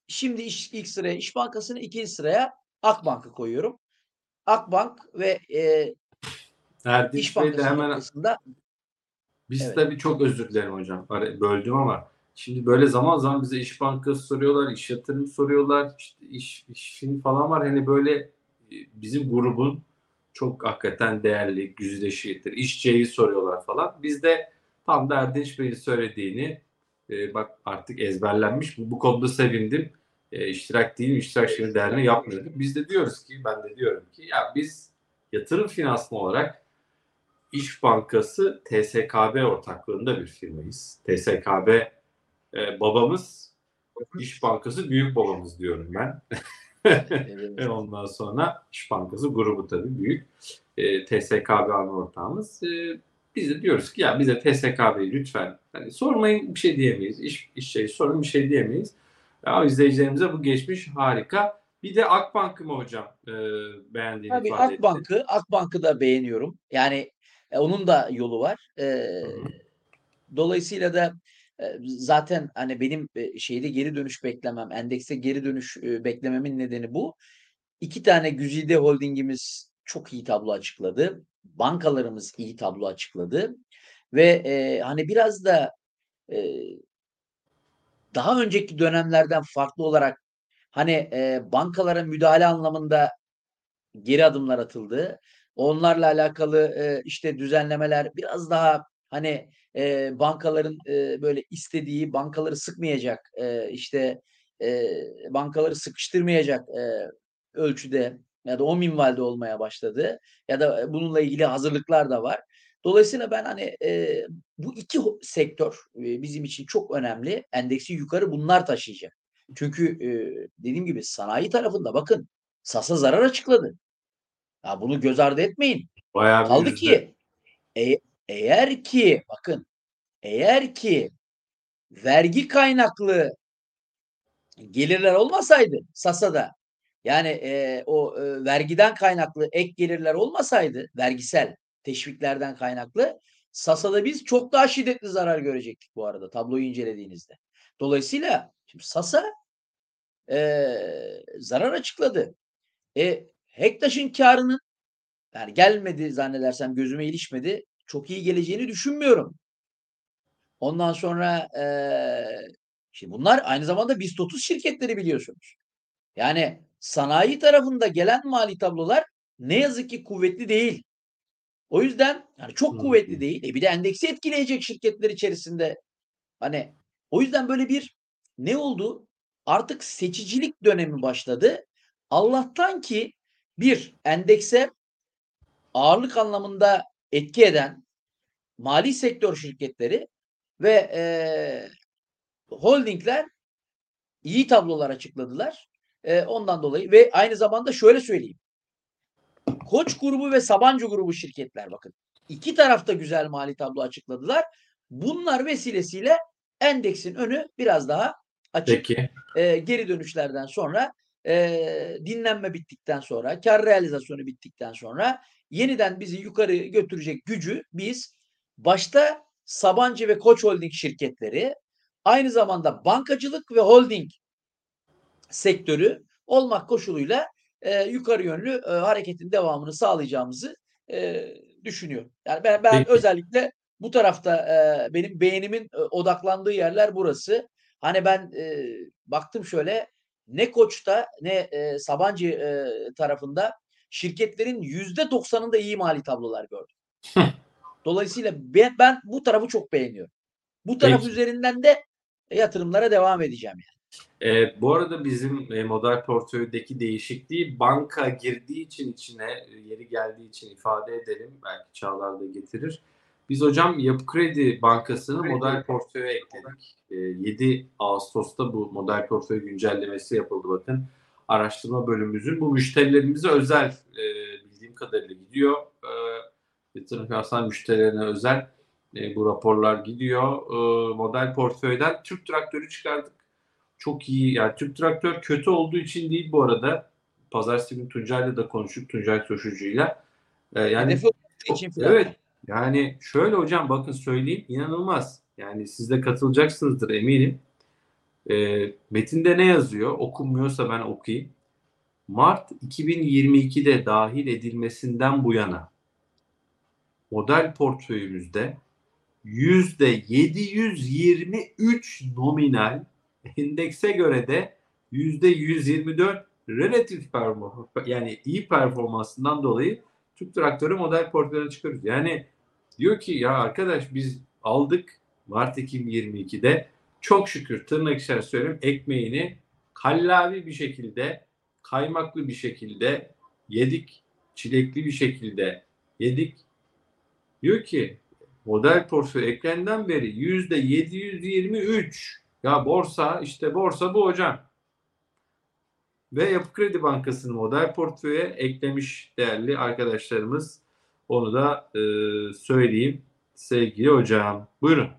şimdi iş, ilk sıraya İş Bankası'nı ikinci sıraya Akbank'ı koyuyorum. Akbank ve e, Erdinç İş de Bankası hemen noktasında Biz Evet. tabii çok özür dilerim hocam. Böldüm ama şimdi böyle zaman zaman bize iş bankası soruyorlar, iş yatırım soruyorlar, işte iş, işin falan var. Hani böyle e, bizim grubun çok hakikaten değerli güzide şirketleri, işçeyi soruyorlar falan. Biz de tam da Erdinç Bey'in söylediğini e, bak artık ezberlenmiş. Bu, bu konuda sevindim. E, iştirak değil, iştirak şirketi değerli yapmıyorduk. Biz de diyoruz ki, ben de diyorum ki ya biz yatırım finansman olarak İş Bankası TSKB ortaklığında bir firmayız. TSKB e, babamız, İş Bankası büyük babamız diyorum ben. Ve ondan sonra İş Bankası grubu tabii büyük. E, TSKB ana ortağımız. E, biz de diyoruz ki ya bize TSKB'yi lütfen hani sormayın bir şey diyemeyiz. İş, iş şeyi sorun bir şey diyemeyiz. Ya, izleyicilerimize bu geçmiş harika. Bir de Akbank'ı mı hocam e, beğendiğini Tabii ifade etti. Akbank'ı Akbank'ı da beğeniyorum. Yani e, onun da yolu var. Hı. dolayısıyla da e, zaten hani benim şeyde geri dönüş beklemem, endekste geri dönüş beklememin nedeni bu. İki tane güzide holdingimiz çok iyi tablo açıkladı. Bankalarımız iyi tablo açıkladı. Ve e, hani biraz da e, daha önceki dönemlerden farklı olarak hani e, bankalara müdahale anlamında geri adımlar atıldı. Onlarla alakalı e, işte düzenlemeler biraz daha hani e, bankaların e, böyle istediği bankaları sıkmayacak e, işte e, bankaları sıkıştırmayacak e, ölçüde ya da o minvalde olmaya başladı ya da bununla ilgili hazırlıklar da var. Dolayısıyla ben hani e, bu iki sektör e, bizim için çok önemli. Endeksi yukarı bunlar taşıyacak. Çünkü e, dediğim gibi sanayi tarafında bakın Sasa zarar açıkladı. Ya bunu göz ardı etmeyin. Bayağı Kaldı ki e- eğer ki bakın eğer ki vergi kaynaklı gelirler olmasaydı Sasa'da yani e, o e, vergiden kaynaklı ek gelirler olmasaydı vergisel teşviklerden kaynaklı Sasa'da biz çok daha şiddetli zarar görecektik bu arada tabloyu incelediğinizde. Dolayısıyla şimdi Sasa e, zarar açıkladı. E, Hektaş'ın karının yani gelmedi zannedersem gözüme ilişmedi. Çok iyi geleceğini düşünmüyorum. Ondan sonra eee şimdi bunlar aynı zamanda BIST 30 şirketleri biliyorsunuz. Yani sanayi tarafında gelen mali tablolar ne yazık ki kuvvetli değil. O yüzden yani çok Hı kuvvetli değil. E bir de endeksi etkileyecek şirketler içerisinde hani o yüzden böyle bir ne oldu? Artık seçicilik dönemi başladı. Allah'tan ki bir endekse ağırlık anlamında etki eden mali sektör şirketleri ve eee, holdingler iyi tablolar açıkladılar. Eee, ondan dolayı ve aynı zamanda şöyle söyleyeyim. Koç grubu ve Sabancı grubu şirketler bakın. iki tarafta güzel mali tablo açıkladılar. Bunlar vesilesiyle endeksin önü biraz daha açık. Peki. Eee, geri dönüşlerden sonra eee, dinlenme bittikten sonra, kar realizasyonu bittikten sonra yeniden bizi yukarı götürecek gücü biz başta Sabancı ve Koç Holding şirketleri aynı zamanda bankacılık ve holding sektörü olmak koşuluyla e, yukarı yönlü e, hareketin devamını sağlayacağımızı e, düşünüyor. Yani ben, ben Peki. özellikle bu tarafta e, benim beğenimin e, odaklandığı yerler burası. Hani ben e, baktım şöyle ne Koç'ta ne e, Sabancı e, tarafında şirketlerin yüzde doksanında iyi mali tablolar gördüm. Dolayısıyla ben, ben bu tarafı çok beğeniyorum. Bu taraf Peki. üzerinden de yatırımlara devam edeceğim yani. E, bu arada bizim e, model portföydeki değişikliği banka girdiği için içine e, yeri geldiği için ifade edelim. Belki Çağlar da getirir. Biz hocam Yapı Kredi Bankası'nı Kredi. model portföye ekledik. E, 7 Ağustos'ta bu model portföy güncellemesi yapıldı bakın. Araştırma bölümümüzün bu müşterilerimize özel e, bildiğim kadarıyla gidiyor. E, yatırım finansal müşterilerine özel e, bu raporlar gidiyor. E, model portföyden Türk traktörü çıkardık çok iyi. Yani Türk Traktör kötü olduğu için değil bu arada. Pazartesi günü Tuncay'la da konuştuk. Tuncay Toşucu'yla. Ee, yani için falan. evet. Yani şöyle hocam bakın söyleyeyim inanılmaz. Yani siz de katılacaksınızdır eminim. Ee, metinde ne yazıyor? Okunmuyorsa ben okuyayım. Mart 2022'de dahil edilmesinden bu yana model portföyümüzde %723 nominal endekse göre de %124 relatif performans yani iyi performansından dolayı Türk traktörü model portföyüne çıkarıyoruz. Yani diyor ki ya arkadaş biz aldık Mart 2022'de çok şükür tırnak içerisinde söyleyeyim ekmeğini kallavi bir şekilde kaymaklı bir şekilde yedik çilekli bir şekilde yedik diyor ki model portföy ekrenden beri yüzde 723 ya borsa işte borsa bu hocam. Ve Yapı Kredi Bankası'nın model portföye eklemiş değerli arkadaşlarımız. Onu da e, söyleyeyim sevgili hocam. Buyurun.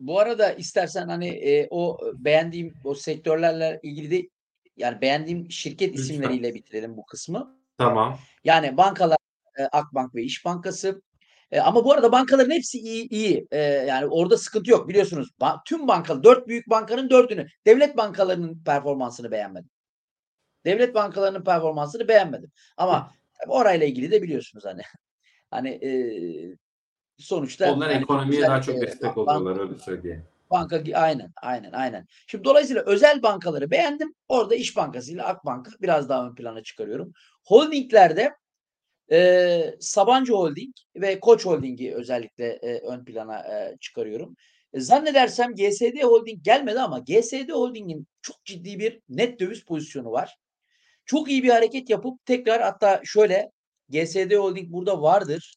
Bu arada istersen hani e, o beğendiğim o sektörlerle ilgili de yani beğendiğim şirket Lütfen. isimleriyle bitirelim bu kısmı. Tamam. Yani bankalar e, Akbank ve İş Bankası. E, ama bu arada bankaların hepsi iyi iyi. E, yani orada sıkıntı yok biliyorsunuz. Ba- tüm bankalar dört büyük bankanın dördünü devlet bankalarının performansını beğenmedim. Devlet bankalarının performansını beğenmedim. Ama orayla ilgili de biliyorsunuz hani hani e, sonuçta Onlar hani ekonomiye daha çok e, destek bank- oluyorlar öyle söyleyeyim. Banka aynen aynen aynen. Şimdi dolayısıyla özel bankaları beğendim. Orada İş Bankası ile Akbank'ı biraz daha ön plana çıkarıyorum. Holdinglerde e, Sabancı Holding ve Koç Holding'i özellikle e, ön plana e, çıkarıyorum. E, zannedersem GSD Holding gelmedi ama GSD Holding'in çok ciddi bir net döviz pozisyonu var. Çok iyi bir hareket yapıp tekrar hatta şöyle GSD Holding burada vardır.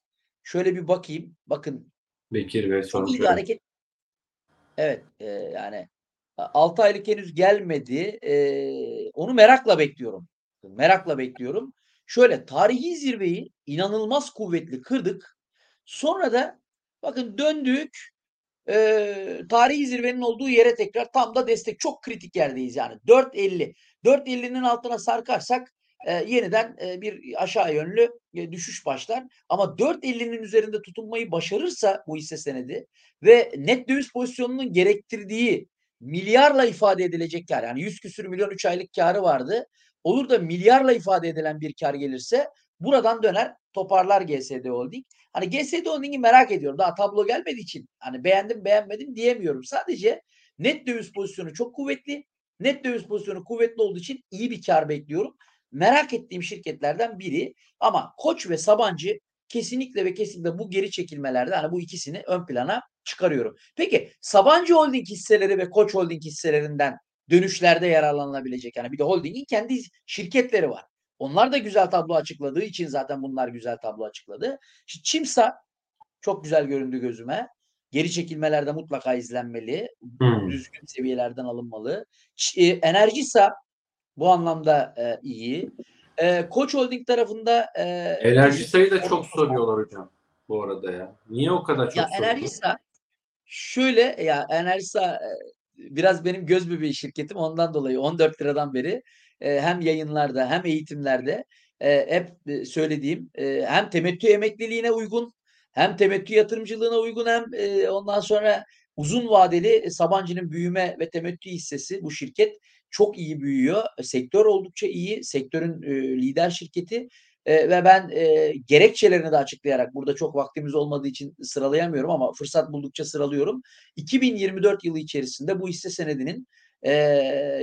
Şöyle bir bakayım. Bakın Bekir ve çok iyi hareket. Evet, e, yani 6 aylık henüz gelmedi. E, onu merakla bekliyorum. Merakla bekliyorum. Şöyle tarihi zirveyi inanılmaz kuvvetli kırdık. Sonra da bakın döndük. E, tarihi zirvenin olduğu yere tekrar tam da destek. Çok kritik yerdeyiz yani. 4.50. 4.50'nin altına sarkarsak e, yeniden e, bir aşağı yönlü e, düşüş başlar. Ama 4.50'nin üzerinde tutunmayı başarırsa bu hisse senedi ve net döviz pozisyonunun gerektirdiği milyarla ifade edilecek kar yani 100 küsür milyon 3 aylık karı vardı. Olur da milyarla ifade edilen bir kar gelirse buradan döner toparlar GSD Holding. Hani GSD Holding'i merak ediyorum. Daha tablo gelmediği için hani beğendim beğenmedim diyemiyorum. Sadece net döviz pozisyonu çok kuvvetli. Net döviz pozisyonu kuvvetli olduğu için iyi bir kar bekliyorum. Merak ettiğim şirketlerden biri ama Koç ve Sabancı kesinlikle ve kesinlikle bu geri çekilmelerde hani bu ikisini ön plana çıkarıyorum. Peki Sabancı Holding hisseleri ve Koç Holding hisselerinden dönüşlerde yararlanılabilecek yani bir de holdingin kendi şirketleri var. Onlar da güzel tablo açıkladığı için zaten bunlar güzel tablo açıkladı. Şimdi Çimsa çok güzel göründü gözüme. Geri çekilmelerde mutlaka izlenmeli. Hmm. Düzgün seviyelerden alınmalı. E, Enerjisa bu anlamda e, iyi. E, Koç Holding tarafında e, Enerji sayı da çok soruyorlar hocam bu arada ya. Niye o kadar çok Ya soruyorlar? Enerjisa şöyle ya Enerjisa e, biraz benim göz bebeği şirketim ondan dolayı 14 liradan beri e, hem yayınlarda hem eğitimlerde e, hep e, söylediğim e, hem temettü emekliliğine uygun hem temettü yatırımcılığına uygun hem e, ondan sonra uzun vadeli Sabancı'nın büyüme ve temettü hissesi bu şirket çok iyi büyüyor. Sektör oldukça iyi. Sektörün e, lider şirketi e, ve ben e, gerekçelerini de açıklayarak burada çok vaktimiz olmadığı için sıralayamıyorum ama fırsat buldukça sıralıyorum. 2024 yılı içerisinde bu hisse senedinin e,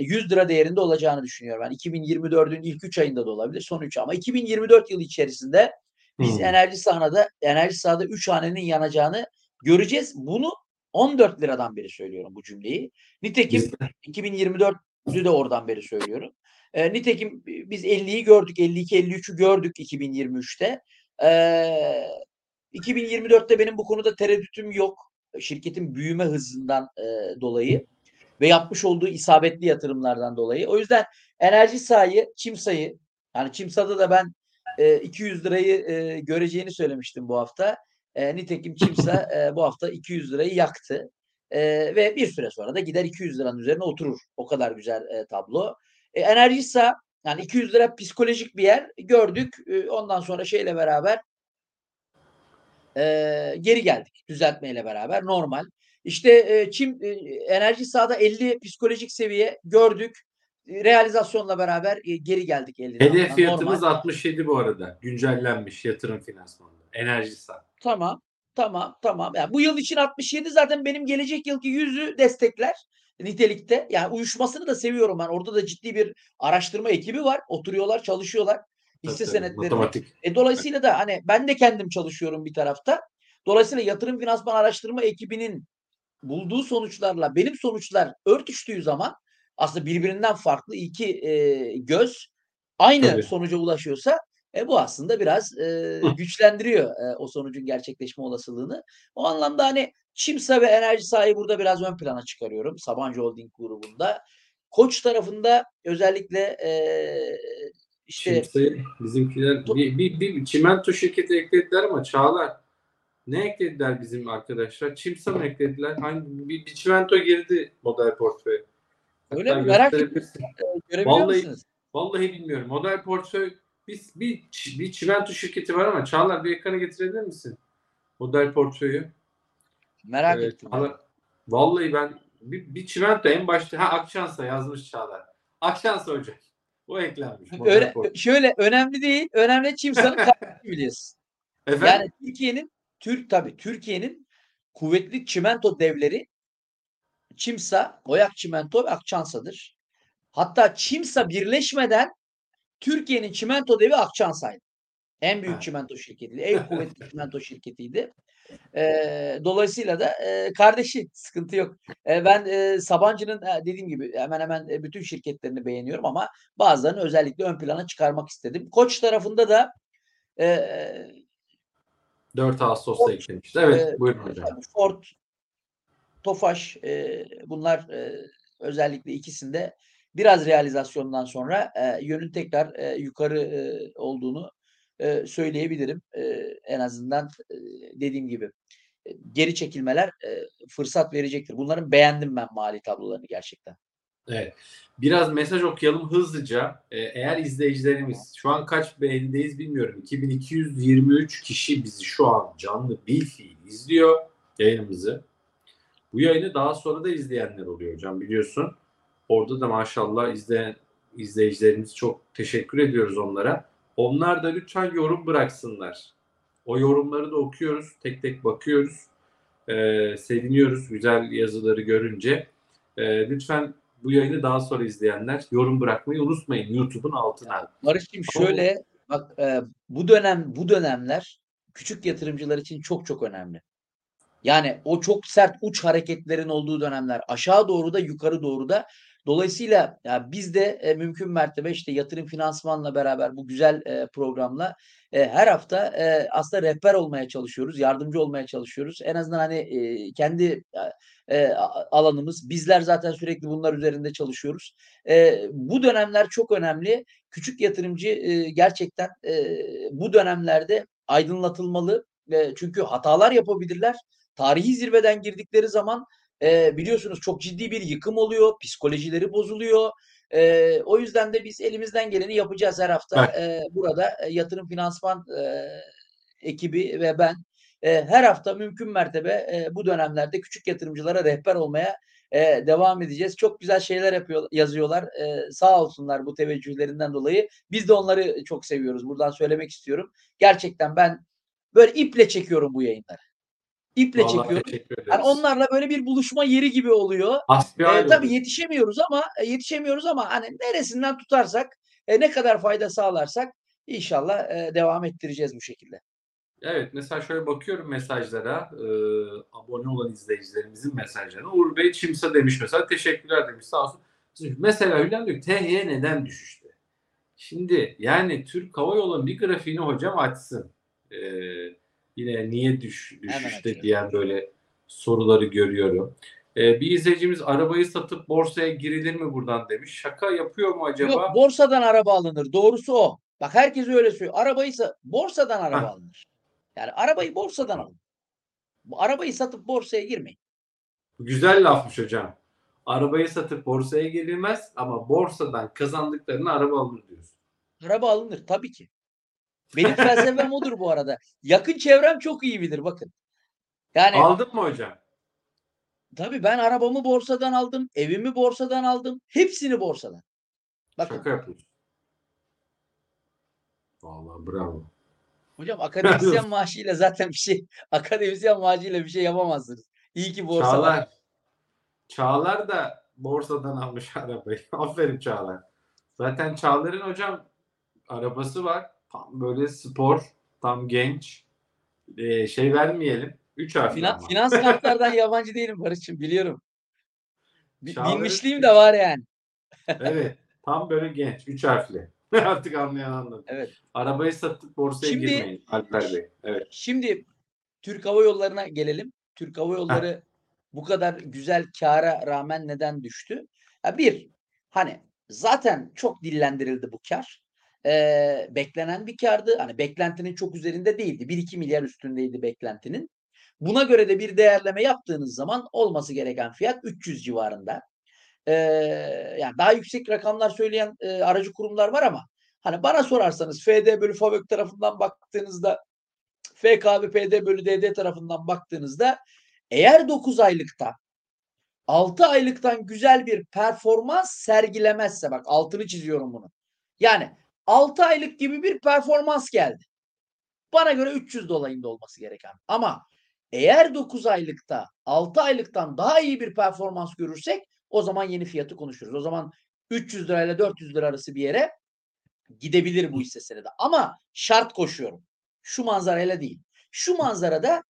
100 lira değerinde olacağını düşünüyorum. Yani 2024'ün ilk 3 ayında da olabilir, son 3 ama 2024 yılı içerisinde biz Hmm. enerji sahada enerji sahada 3 hanenin yanacağını göreceğiz. Bunu 14 liradan beri söylüyorum bu cümleyi. Nitekim Biz- 2024'ü de oradan beri söylüyorum. E, nitekim biz 50'yi gördük, 52-53'ü gördük 2023'te. E, 2024'te benim bu konuda tereddütüm yok. Şirketin büyüme hızından e, dolayı ve yapmış olduğu isabetli yatırımlardan dolayı. O yüzden enerji sahayı, Çimsa'yı yani Çimsa'da da ben e, 200 lirayı e, göreceğini söylemiştim bu hafta. E, nitekim Çimsa e, bu hafta 200 lirayı yaktı. E, ve bir süre sonra da gider 200 liranın üzerine oturur. O kadar güzel e, tablo. E, Enerjisa yani 200 lira psikolojik bir yer gördük. E, ondan sonra şeyle beraber e, geri geldik. Düzeltmeyle beraber normal. İşte e, Çim e, enerji sahada 50 psikolojik seviye gördük. E, realizasyonla beraber e, geri geldik 50'den. Hedef Normal. fiyatımız 67 bu arada. Güncellenmiş yatırım finansmanında. Enerjisa. Tamam. Tamam. Tamam. Yani bu yıl için 67 zaten benim gelecek yılki 100'ü destekler nitelikte. Yani uyuşmasını da seviyorum ben. Orada da ciddi bir araştırma ekibi var. Oturuyorlar, çalışıyorlar. Hisse tabii, senetleri. Matematik. E, dolayısıyla da hani ben de kendim çalışıyorum bir tarafta. Dolayısıyla yatırım finansman araştırma ekibinin bulduğu sonuçlarla benim sonuçlar örtüştüğü zaman aslında birbirinden farklı iki e, göz aynı Tabii. sonuca ulaşıyorsa e, bu aslında biraz e, güçlendiriyor e, o sonucun gerçekleşme olasılığını. O anlamda hani Çimsa ve enerji sahibi burada biraz ön plana çıkarıyorum Sabancı Holding grubunda. Koç tarafında özellikle e, işte Çimsa'yı bizimkiler bir, bir, bir çimento şirketi eklediler ama Çağlar ne eklediler bizim arkadaşlar? Çimsa mı eklediler? Hangi bir, bir çimento girdi model portföy. Öyle Hatta mi? Merak gösterebilirsin. görebiliyor Vallahi- musunuz? Vallahi bilmiyorum. Model portföy biz bir, bir çimento şirketi var ama Çağlar bir ekranı getirebilir misin? Model portföyü. Merak Ee, ettim. Çağlar- vallahi ben bir, bir çimento en başta ha Akşansa yazmış Çağlar. Akşansa hocam. O eklenmiş. Öyle, portföy. şöyle önemli değil. Önemli Çimsa'nın kardeşi biliyorsun. Efendim? Yani Türkiye'nin Türk tabii Türkiye'nin kuvvetli çimento devleri Çimsa, Oyak Çimento ve Akçansa'dır. Hatta Çimsa birleşmeden Türkiye'nin çimento devi Akçansa'ydı. En büyük Ha. çimento şirketiydi. En kuvvetli çimento şirketiydi. Ee, dolayısıyla da e, kardeşi sıkıntı yok. E, ben e, Sabancı'nın e, dediğim gibi hemen hemen e, bütün şirketlerini beğeniyorum ama bazılarını özellikle ön plana çıkarmak istedim. Koç tarafında da e, 4 Ağustos'ta eklemişti. Evet e, buyurun hocam. Ford, Tofaş e, bunlar e, özellikle ikisinde biraz realizasyondan sonra e, yönün tekrar e, yukarı e, olduğunu e, söyleyebilirim. E, en azından e, dediğim gibi e, geri çekilmeler e, fırsat verecektir. Bunların beğendim ben mali tablolarını gerçekten. Evet. Biraz mesaj okuyalım hızlıca. Ee, eğer izleyicilerimiz şu an kaç beğenideyiz bilmiyorum. 2223 kişi bizi şu an canlı bil fiil izliyor yayınımızı. Bu yayını daha sonra da izleyenler oluyor hocam biliyorsun. Orada da maşallah izleyen izleyicilerimiz çok teşekkür ediyoruz onlara. Onlar da lütfen yorum bıraksınlar. O yorumları da okuyoruz. Tek tek bakıyoruz. Ee, seviniyoruz güzel yazıları görünce. Ee, lütfen bu yayını daha sonra izleyenler yorum bırakmayı unutmayın YouTube'un altına. Barış'cığım şöyle bak e, bu dönem bu dönemler küçük yatırımcılar için çok çok önemli. Yani o çok sert uç hareketlerin olduğu dönemler aşağı doğru da yukarı doğru da dolayısıyla ya biz de e, mümkün mertebe işte yatırım finansmanla beraber bu güzel e, programla e, her hafta e, aslında rehber olmaya çalışıyoruz, yardımcı olmaya çalışıyoruz. En azından hani e, kendi e, a- alanımız bizler zaten sürekli bunlar üzerinde çalışıyoruz. E, bu dönemler çok önemli. Küçük yatırımcı e, gerçekten e, bu dönemlerde aydınlatılmalı. E, çünkü hatalar yapabilirler. Tarihi zirveden girdikleri zaman e, biliyorsunuz çok ciddi bir yıkım oluyor. Psikolojileri bozuluyor. E, o yüzden de biz elimizden geleni yapacağız her hafta. Evet. E, burada yatırım finansman e, ekibi ve ben e, her hafta mümkün mertebe e, bu dönemlerde küçük yatırımcılara rehber olmaya e, devam edeceğiz. Çok güzel şeyler yapıyor, yazıyorlar. E, sağ olsunlar bu teveccühlerinden dolayı. Biz de onları çok seviyoruz. Buradan söylemek istiyorum. Gerçekten ben böyle iple çekiyorum bu yayınları. İple Vallahi ederiz. Yani onlarla böyle bir buluşma yeri gibi oluyor. E, tabii yetişemiyoruz ama e, yetişemiyoruz ama hani neresinden tutarsak, e, ne kadar fayda sağlarsak inşallah e, devam ettireceğiz bu şekilde. Evet mesela şöyle bakıyorum mesajlara e, abone olan izleyicilerimizin mesajlarına. Uğur Bey Çimsa demiş mesela teşekkürler demiş sağ olsun. Mesela Hülya diyor ki, THY neden düşüştü? Şimdi yani Türk Hava Yolu'nun bir grafiğini hocam açsın. E, yine niye düş, düşüşte diyen böyle soruları görüyorum. E, bir izleyicimiz arabayı satıp borsaya girilir mi buradan demiş. Şaka yapıyor mu acaba? Yok borsadan araba alınır. Doğrusu o. Bak herkes öyle söylüyor. Arabayı sa- borsadan araba alınır. Yani arabayı borsadan alın. Bu arabayı satıp borsaya girmeyin. Güzel lafmış hocam. Arabayı satıp borsaya girilmez ama borsadan kazandıklarını araba alır diyorsun. Araba alınır tabii ki. Benim felsefem odur bu arada. Yakın çevrem çok iyi bilir bakın. Yani Aldın mı hocam? tabii ben arabamı borsadan aldım, evimi borsadan aldım, hepsini borsadan. Bakın Şaka yapıyorsun. Vallahi bravo. hocam akademisyen maaşıyla zaten bir şey akademisyen maaşıyla bir şey yapamazsınız. İyi ki borsa var. Çağlar. Çağlar da borsadan almış arabayı. Aferin Çağlar. Zaten Çağlar'ın hocam arabası var. Tam böyle spor, tam genç. Ee, şey vermeyelim. Üç harfli Finan, ama. finans kartlardan yabancı değilim Barış'ım biliyorum. Bi- Çağlar'ın- Bilmişliğim de var yani. Evet. Tam böyle genç. Üç harfli. Artık anlayan anladı. Evet. Arabayı satıp borsaya Şimdi- girmeyin Alper Bey. Evet. Şimdi Türk Hava Yolları'na gelelim. Türk Hava Yolları bu kadar güzel kâra rağmen neden düştü? Ya bir, hani zaten çok dillendirildi bu kar. Ee, beklenen bir kardı. Hani beklentinin çok üzerinde değildi. 1-2 milyar üstündeydi beklentinin. Buna göre de bir değerleme yaptığınız zaman olması gereken fiyat 300 civarında. Ee, yani daha yüksek rakamlar söyleyen e, aracı kurumlar var ama hani bana sorarsanız FD bölü FAVÖK tarafından baktığınızda FKB PD bölü DD tarafından baktığınızda eğer 9 aylıkta 6 aylıktan güzel bir performans sergilemezse bak altını çiziyorum bunu. Yani 6 aylık gibi bir performans geldi. Bana göre 300 dolayında olması gereken. Ama eğer 9 aylıkta 6 aylıktan daha iyi bir performans görürsek o zaman yeni fiyatı konuşuruz. O zaman 300 lirayla 400 lira arası bir yere gidebilir bu hisse senedi. Ama şart koşuyorum. Şu manzarayla değil. Şu manzarada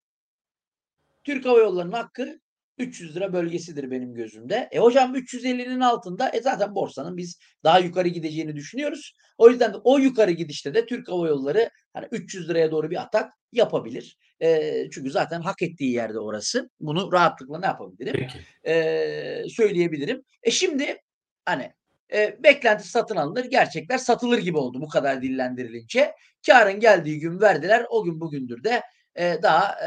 Türk Hava Yolları'nın hakkı 300 lira bölgesidir benim gözümde. E hocam 350'nin altında e zaten borsanın biz daha yukarı gideceğini düşünüyoruz. O yüzden de o yukarı gidişte de Türk Hava Yolları hani 300 liraya doğru bir atak yapabilir. E, çünkü zaten hak ettiği yerde orası. Bunu rahatlıkla ne yapabilirim? E, söyleyebilirim. E şimdi hani e, beklenti satın alınır, gerçekler satılır gibi oldu bu kadar dillendirilince. Karın geldiği gün verdiler, o gün bugündür de daha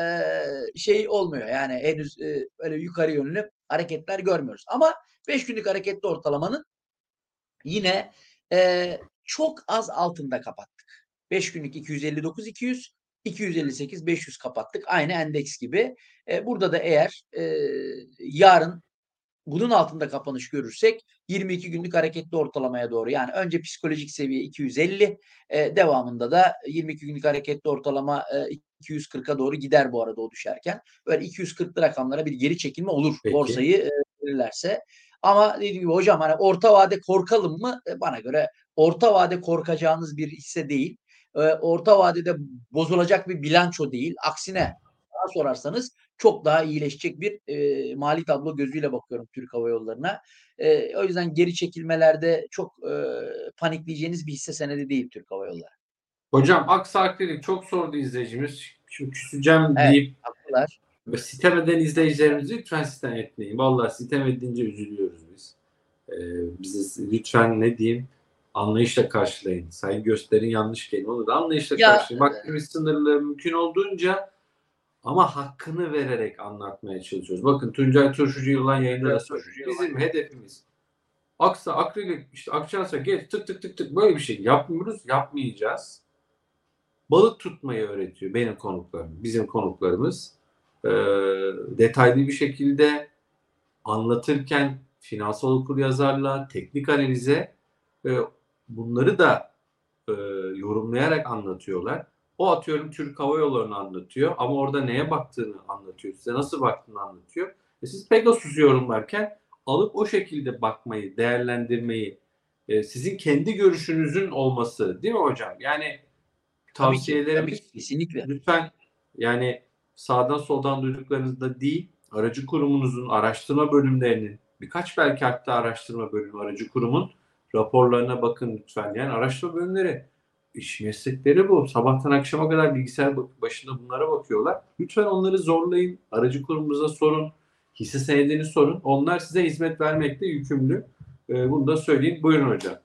şey olmuyor. Yani henüz öyle yukarı yönlü hareketler görmüyoruz. Ama 5 günlük hareketli ortalamanın yine çok az altında kapattık. 5 günlük 259 200 258 500 kapattık. Aynı endeks gibi. Burada da eğer yarın bunun altında kapanış görürsek 22 günlük hareketli ortalamaya doğru yani önce psikolojik seviye 250 e, devamında da 22 günlük hareketli ortalama e, 240'a doğru gider bu arada o düşerken. Böyle 240'lı rakamlara bir geri çekilme olur Peki. borsayı e, verirlerse. Ama dediğim gibi hocam hani orta vade korkalım mı? E, bana göre orta vade korkacağınız bir hisse değil. E, orta vadede bozulacak bir bilanço değil. Aksine bana sorarsanız çok daha iyileşecek bir e, mali tablo gözüyle bakıyorum Türk Hava Yolları'na. E, o yüzden geri çekilmelerde çok e, panikleyeceğiniz bir hisse senedi değil Türk Hava Yolları. Hocam aksaklık çok sordu izleyicimiz. Şimdi küseceğim Evet. deyip Haklılar. sitem eden izleyicilerimizi lütfen sitem etmeyin. Vallahi sitem edince üzülüyoruz biz. Ee, bizi lütfen ne diyeyim anlayışla karşılayın. Saygı gösterin yanlış kelime olur da anlayışla Ya, karşılayın. Vaktimiz sınırlı mümkün olduğunca ama hakkını vererek anlatmaya çalışıyoruz. Bakın Tuncay Turşucu yılan yayında da Bizim hedefimiz Aksa, akrilik, işte akçansa gel tık tık tık tık böyle bir şey yapmıyoruz, yapmayacağız. balık tutmayı öğretiyor benim konuklarım, bizim konuklarımız. E, detaylı bir şekilde anlatırken finansal okuryazarlığa, teknik analize e, bunları da e, yorumlayarak anlatıyorlar. O atıyorum Türk Hava Yolları'nı anlatıyor ama orada neye baktığını anlatıyor. Size nasıl baktığını anlatıyor. E siz Pegasus'u yorumlarken alıp o şekilde bakmayı, değerlendirmeyi, e, sizin kendi görüşünüzün olması değil mi hocam? Yani tavsiyelerimiz tabii ki, kesinlikle. lütfen yani sağdan soldan duyduklarınızda değil, aracı kurumunuzun araştırma bölümlerinin birkaç belki hatta araştırma bölümü aracı kurumun raporlarına bakın lütfen. Yani araştırma bölümleri iş meslekleri bu. Sabahtan akşama kadar bilgisayar başında bunlara bakıyorlar. Lütfen onları zorlayın. Aracı kurumunuza sorun. Hisse senedini sorun. Onlar size hizmet vermekte yükümlü. Ee, bunu da söyleyeyim. Buyurun hocam.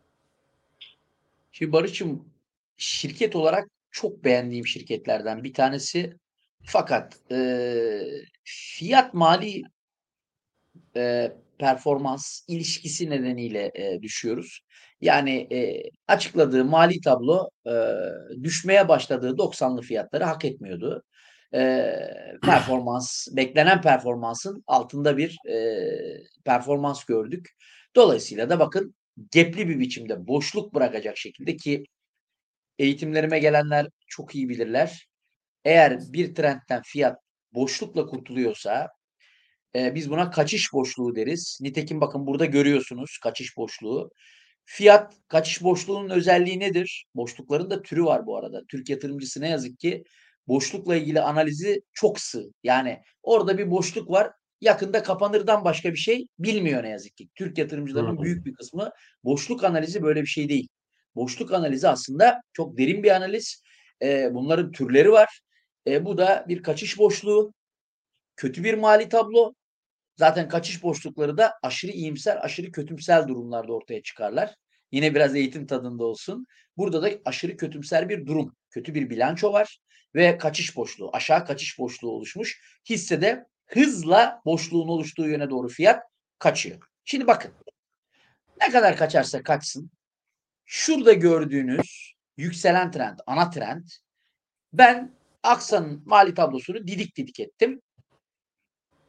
Şimdi Barış'ım şirket olarak çok beğendiğim şirketlerden bir tanesi. Fakat e, fiyat mali e, performans ilişkisi nedeniyle e, düşüyoruz. Yani e, açıkladığı mali tablo e, düşmeye başladığı 90'lı fiyatları hak etmiyordu. E, performans, beklenen performansın altında bir e, performans gördük. Dolayısıyla da bakın gepli bir biçimde boşluk bırakacak şekilde ki eğitimlerime gelenler çok iyi bilirler. Eğer bir trendten fiyat boşlukla kurtuluyorsa e, biz buna kaçış boşluğu deriz. Nitekim bakın burada görüyorsunuz kaçış boşluğu. Fiyat kaçış boşluğunun özelliği nedir? Boşlukların da türü var bu arada. Türk yatırımcısı ne yazık ki boşlukla ilgili analizi çok sığ. Yani orada bir boşluk var. Yakında kapanırdan başka bir şey bilmiyor ne yazık ki. Türk yatırımcılarının büyük bir kısmı boşluk analizi böyle bir şey değil. Boşluk analizi aslında çok derin bir analiz. E, bunların türleri var. E, bu da bir kaçış boşluğu, kötü bir mali tablo. Zaten kaçış boşlukları da aşırı iyimser, aşırı kötümsel durumlarda ortaya çıkarlar. Yine biraz eğitim tadında olsun. Burada da aşırı kötümser bir durum, kötü bir bilanço var ve kaçış boşluğu, aşağı kaçış boşluğu oluşmuş. Hissede hızla boşluğun oluştuğu yöne doğru fiyat kaçıyor. Şimdi bakın. Ne kadar kaçarsa kaçsın. Şurada gördüğünüz yükselen trend, ana trend. Ben Aksa'nın mali tablosunu didik didik ettim.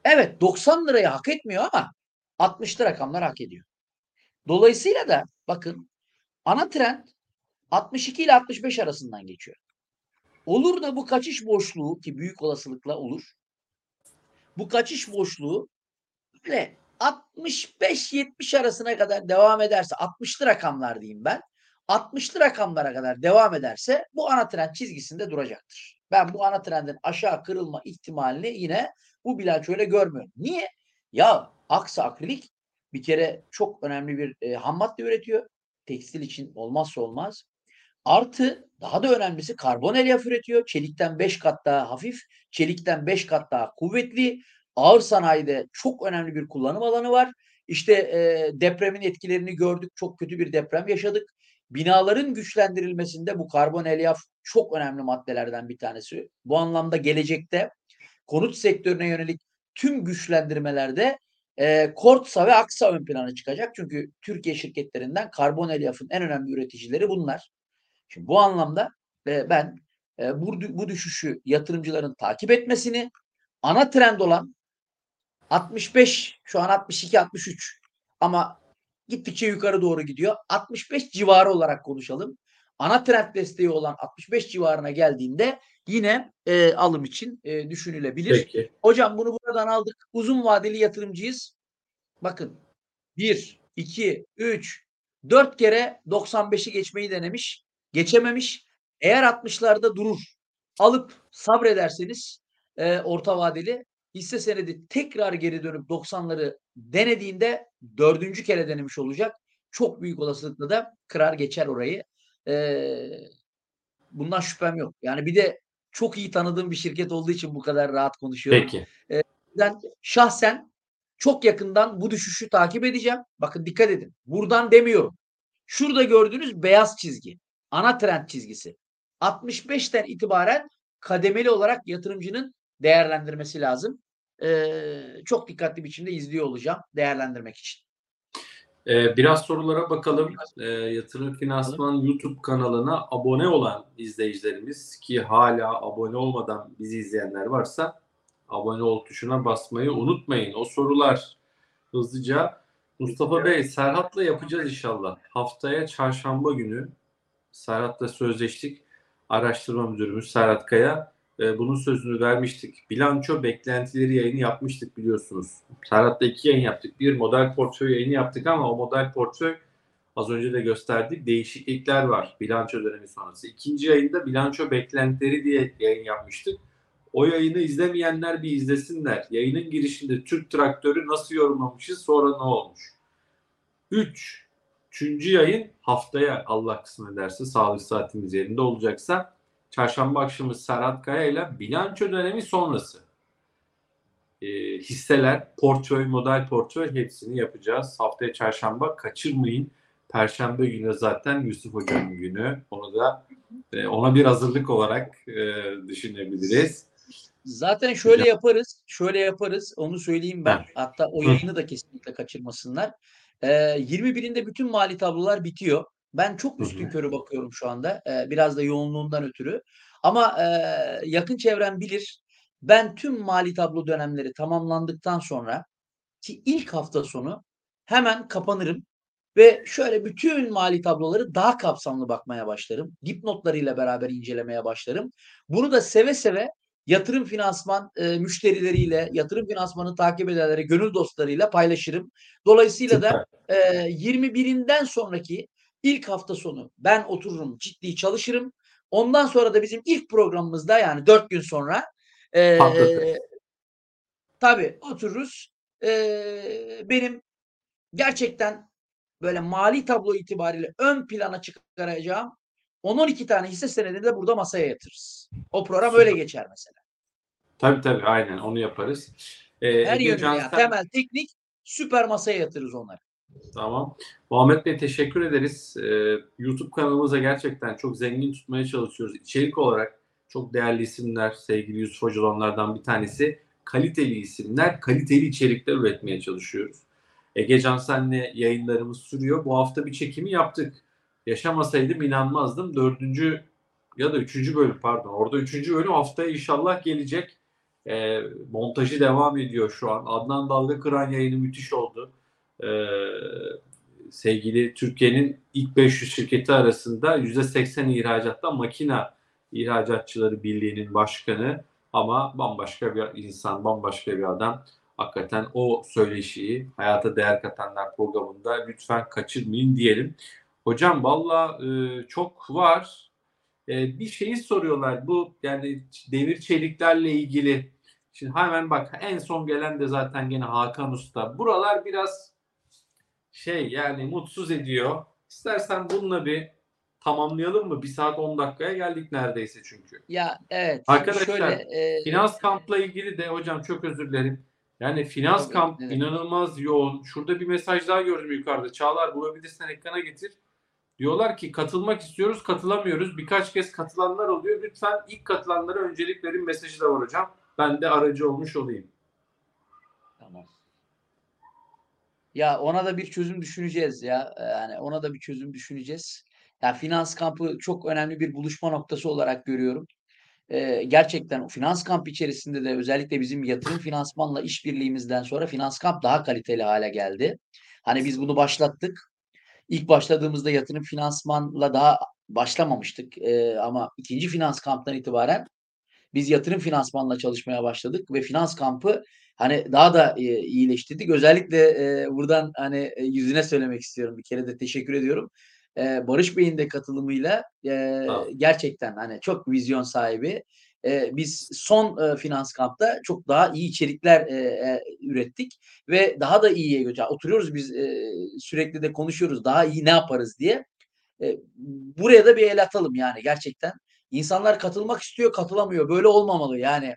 Evet 90 lirayı hak etmiyor ama 60'lı rakamlar hak ediyor. Dolayısıyla da bakın ana trend 62 ile 65 arasından geçiyor. Olur da bu kaçış boşluğu ki büyük olasılıkla olur. Bu kaçış boşluğu böyle 65-70 arasına kadar devam ederse 60'lı rakamlar diyeyim ben. 60'lı rakamlara kadar devam ederse bu ana trend çizgisinde duracaktır. Ben bu ana trendin aşağı kırılma ihtimalini yine bu bilançoyla görmüyorum. Niye? Ya Aksa Akrilik bir kere çok önemli bir e, ham madde üretiyor. Tekstil için olmazsa olmaz. Artı daha da önemlisi karbon elyaf üretiyor. Çelikten 5 kat daha hafif, çelikten 5 kat daha kuvvetli. Ağır sanayide çok önemli bir kullanım alanı var. İşte e, depremin etkilerini gördük. Çok kötü bir deprem yaşadık. Binaların güçlendirilmesinde bu karbon elyaf çok önemli maddelerden bir tanesi. Bu anlamda gelecekte konut sektörüne yönelik tüm güçlendirmelerde e, Kortsa ve Aksa ön plana çıkacak. Çünkü Türkiye şirketlerinden karbon elyafın en önemli üreticileri bunlar. Şimdi bu anlamda e, ben e, bu, bu düşüşü yatırımcıların takip etmesini ana trend olan 65 şu an 62 63 ama gittikçe yukarı doğru gidiyor. 65 civarı olarak konuşalım. Ana trend desteği olan 65 civarına geldiğinde yine e, alım için e, düşünülebilir. Peki. Hocam bunu buradan aldık. Uzun vadeli yatırımcıyız. Bakın 1, 2, 3, 4 kere 95'i geçmeyi denemiş. Geçememiş. Eğer 60'larda durur, alıp sabrederseniz e, orta vadeli hisse senedi tekrar geri dönüp 90'ları denediğinde dördüncü kere denemiş olacak. Çok büyük olasılıkla da kırar geçer orayı. Ee, bundan şüphem yok. Yani bir de çok iyi tanıdığım bir şirket olduğu için bu kadar rahat konuşuyorum. Peki. Ee, ben şahsen çok yakından bu düşüşü takip edeceğim. Bakın dikkat edin. Buradan demiyorum. Şurada gördüğünüz beyaz çizgi. Ana trend çizgisi. 65'ten itibaren kademeli olarak yatırımcının değerlendirmesi lazım. Ee, çok dikkatli biçimde izliyor olacağım değerlendirmek için. Ee, biraz sorulara bakalım. Ee, Yatırım Finansman YouTube kanalına abone olan izleyicilerimiz ki hala abone olmadan bizi izleyenler varsa abone ol tuşuna basmayı unutmayın. O sorular hızlıca. Mustafa Bey, Serhat'la yapacağız inşallah. Haftaya çarşamba günü Serhat'la sözleştik. Araştırma müdürümüz Serhat Kaya. E, bunun sözünü vermiştik. Bilanço beklentileri yayını yapmıştık biliyorsunuz. Serhat'la iki yayın yaptık. Bir model portföy yayını yaptık ama o model portföy az önce de gösterdik. Değişiklikler var bilanço dönemi sonrası. İkinci yayında bilanço beklentileri diye yayın yapmıştık. O yayını izlemeyenler bir izlesinler. Yayının girişinde Türk traktörü nasıl yorumlamışız sonra ne olmuş? 3. Üçüncü yayın haftaya Allah kısmet ederse sağlık saatimiz yerinde olacaksa çarşamba akşamı Serhat Kaya ile bilanço dönemi sonrası e, hisseler, portföy, model portföy hepsini yapacağız. Haftaya çarşamba kaçırmayın. Perşembe günü zaten Yusuf Hoca'nın günü. Onu da e, ona bir hazırlık olarak e, düşünebiliriz. Zaten şöyle yaparız. Şöyle yaparız. Onu söyleyeyim ben. Hatta o yayını da kesinlikle kaçırmasınlar. Ee, 21'inde bütün mali tablolar bitiyor. Ben çok üstün körü bakıyorum şu anda. Ee, biraz da yoğunluğundan ötürü. Ama e, yakın çevrem bilir. Ben tüm mali tablo dönemleri tamamlandıktan sonra ki ilk hafta sonu hemen kapanırım ve şöyle bütün mali tabloları daha kapsamlı bakmaya başlarım. Dipnotlarıyla beraber incelemeye başlarım. Bunu da seve seve yatırım finansman e, müşterileriyle, yatırım finansmanı takip edenlere, gönül dostlarıyla paylaşırım. Dolayısıyla da e, 21'inden sonraki ilk hafta sonu ben otururum, ciddi çalışırım. Ondan sonra da bizim ilk programımızda yani dört gün sonra e, dört tabii otururuz. E, benim gerçekten böyle mali tablo itibariyle ön plana çıkaracağım 10-12 tane hisse senedini de burada masaya yatırırız. O program Süper. öyle geçer mesela. Tabii tabii aynen onu yaparız. E, Her Ege yönüyle yani Cansel- temel teknik süper masaya yatırırız onları. Tamam. Muhammed Bey teşekkür ederiz. Ee, YouTube kanalımıza gerçekten çok zengin tutmaya çalışıyoruz. İçerik olarak çok değerli isimler, sevgili Yusuf Hoca bir tanesi. Kaliteli isimler, kaliteli içerikler üretmeye çalışıyoruz. Ege Cansel'le yayınlarımız sürüyor. Bu hafta bir çekimi yaptık. Yaşamasaydım inanmazdım. Dördüncü ya da üçüncü bölüm pardon. Orada üçüncü bölüm haftaya inşallah gelecek. Ee, montajı devam ediyor şu an. Adnan Dalga Kıran yayını müthiş oldu. Ee, sevgili Türkiye'nin ilk 500 şirketi arasında %80 ihracatta makina ihracatçıları birliğinin başkanı ama bambaşka bir insan, bambaşka bir adam. Hakikaten o söyleşiyi Hayata Değer Katanlar programında lütfen kaçırmayın diyelim. Hocam valla e, çok var. E, bir şeyi soruyorlar. Bu yani demir çeliklerle ilgili. Şimdi hemen bak en son gelen de zaten gene Hakan Usta. Buralar biraz şey yani mutsuz ediyor. İstersen bununla bir tamamlayalım mı? Bir saat 10 dakikaya geldik neredeyse çünkü. Ya evet. Arkadaşlar, şöyle, e, Finans kampla ilgili de hocam çok özür dilerim. Yani finans Tabii, kamp evet. inanılmaz yoğun. Şurada bir mesaj daha gördüm yukarıda. Çağlar bulabilirsen ekrana getir. Diyorlar ki katılmak istiyoruz, katılamıyoruz. Birkaç kez katılanlar oluyor. Lütfen ilk katılanlara öncelik verin mesajı da var hocam. Ben de aracı olmuş olayım. Tamam. Ya ona da bir çözüm düşüneceğiz ya. Yani ona da bir çözüm düşüneceğiz. Ya finans kampı çok önemli bir buluşma noktası olarak görüyorum. Ee, gerçekten o finans kamp içerisinde de özellikle bizim yatırım finansmanla işbirliğimizden sonra finans kamp daha kaliteli hale geldi. Hani biz bunu başlattık. İlk başladığımızda yatırım finansmanla daha başlamamıştık. Ee, ama ikinci finans kamptan itibaren biz yatırım finansmanla çalışmaya başladık ve finans kampı hani daha da e, iyileştirdik. Özellikle e, buradan hani e, yüzüne söylemek istiyorum. Bir kere de teşekkür ediyorum. E, Barış Bey'in de katılımıyla e, gerçekten hani çok vizyon sahibi. E, biz son e, finans kampta çok daha iyi içerikler e, e, ürettik ve daha da iyiye götür. Oturuyoruz biz e, sürekli de konuşuyoruz. Daha iyi ne yaparız diye. E, buraya da bir el atalım yani gerçekten. İnsanlar katılmak istiyor, katılamıyor. Böyle olmamalı yani.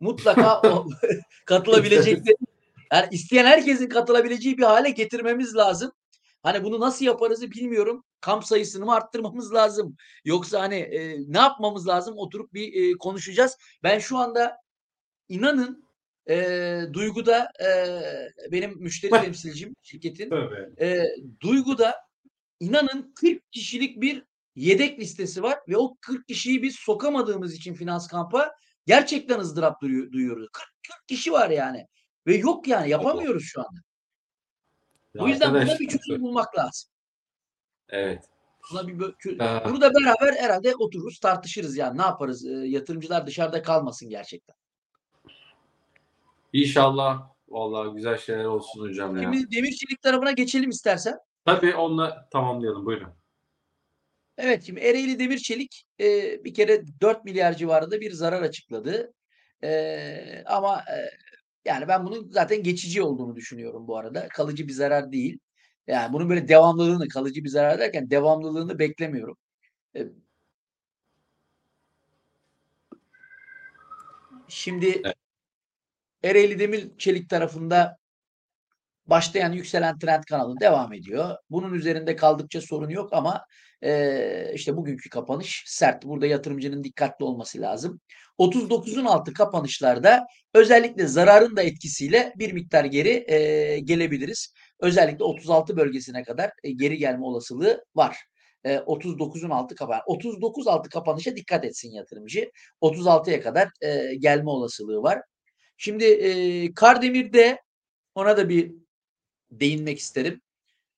Mutlaka o katılabilecekleri yani isteyen herkesin katılabileceği bir hale getirmemiz lazım. Hani bunu nasıl yaparızı bilmiyorum. Kamp sayısını mı arttırmamız lazım? Yoksa hani e, ne yapmamız lazım? Oturup bir e, konuşacağız. Ben şu anda inanın e, Duygu'da e, benim müşteri temsilcim şirketin e, Duygu'da inanın 40 kişilik bir yedek listesi var ve o 40 kişiyi biz sokamadığımız için finans kampa gerçekten ızdırap duyu- duyuyoruz. 40, 40 kişi var yani ve yok yani yapamıyoruz şu anda. Ya O yüzden buna bir çözüm bulmak lazım. Evet. Buna bir bunu da beraber herhalde otururuz tartışırız yani ne yaparız? E, yatırımcılar dışarıda kalmasın gerçekten. İnşallah vallahi güzel şeyler olsun hocam ya. Şimdi demir çelik tarafına geçelim istersen. Tabii onunla tamamlayalım. Buyurun. Evet şimdi Ereğli Demir Çelik e, bir kere 4 milyar civarında bir zarar açıkladı. E, ama e, yani ben bunun zaten geçici olduğunu düşünüyorum bu arada. Kalıcı bir zarar değil. Yani bunun böyle devamlılığını, kalıcı bir zarar derken devamlılığını beklemiyorum. E, şimdi Evet. Ereğli Demir Çelik tarafında başlayan yükselen trend kanalı devam ediyor. Bunun üzerinde kaldıkça sorun yok ama eee, işte bugünkü kapanış sert. Burada yatırımcının dikkatli olması lazım. 39'un altı kapanışlarda özellikle zararın da etkisiyle bir miktar geri eee, gelebiliriz. Özellikle 36 bölgesine kadar e, geri gelme olasılığı var. E, 39'un altı kapan 39 altı kapanışa dikkat etsin yatırımcı. 36'ya kadar e, gelme olasılığı var. Şimdi e, Kardemir'de ona da bir değinmek isterim.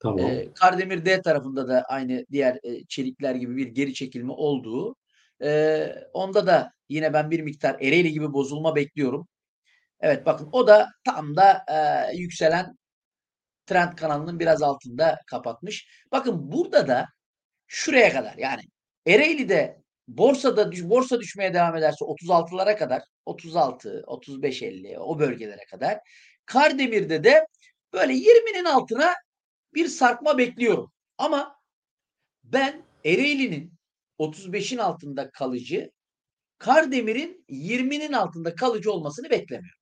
Tamam. Eee, Kardemir D tarafında da aynı diğer eee, çelikler gibi bir geri çekilme olduğu. Eee, onda da yine ben bir miktar Ereğli gibi bozulma bekliyorum. Evet bakın o da tam da eee, yükselen trend kanalının biraz altında kapatmış. Bakın burada da şuraya kadar yani Ereğli'de borsada borsa düşmeye devam ederse 36'lara kadar 36, 35, 50 o bölgelere kadar. Kardemir'de de böyle 20'nin altına bir sarkma bekliyorum. Ama ben Ereğli'nin 35'in altında kalıcı, Kardemir'in 20'nin altında kalıcı olmasını beklemiyorum.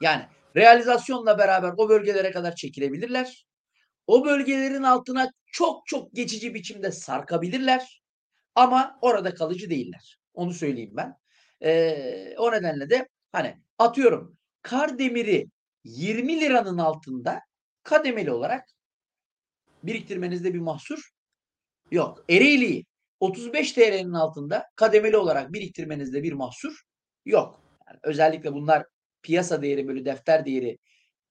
Yani realizasyonla beraber o bölgelere kadar çekilebilirler. O bölgelerin altına çok çok geçici biçimde sarkabilirler. Ama orada kalıcı değiller. Onu söyleyeyim ben. Ee, o nedenle de hani atıyorum Kardemir'i 20 liranın altında kademeli olarak biriktirmenizde bir mahsur yok. Ereğli'yi 35 TL'nin altında kademeli olarak biriktirmenizde bir mahsur yok. Yani özellikle bunlar piyasa değeri böyle defter değeri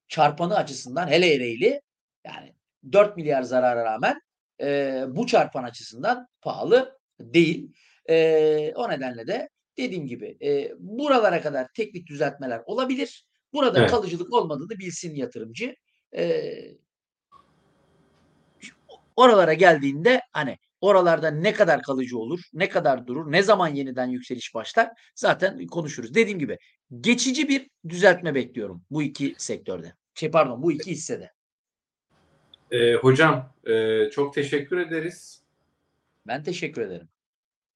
çarpanı açısından hele Ereğli yani 4 milyar zarara rağmen e, bu çarpan açısından pahalı değil. E, o nedenle de dediğim gibi e, buralara kadar teknik düzeltmeler olabilir. Burada Evet. kalıcılık olmadığını bilsin yatırımcı. E, oralara geldiğinde hani oralarda ne kadar kalıcı olur, ne kadar durur, ne zaman yeniden yükseliş başlar zaten konuşuruz. Dediğim gibi geçici bir düzeltme bekliyorum bu iki sektörde. Şey pardon bu iki hissede. Ee, hocam e, çok teşekkür ederiz. Ben teşekkür ederim.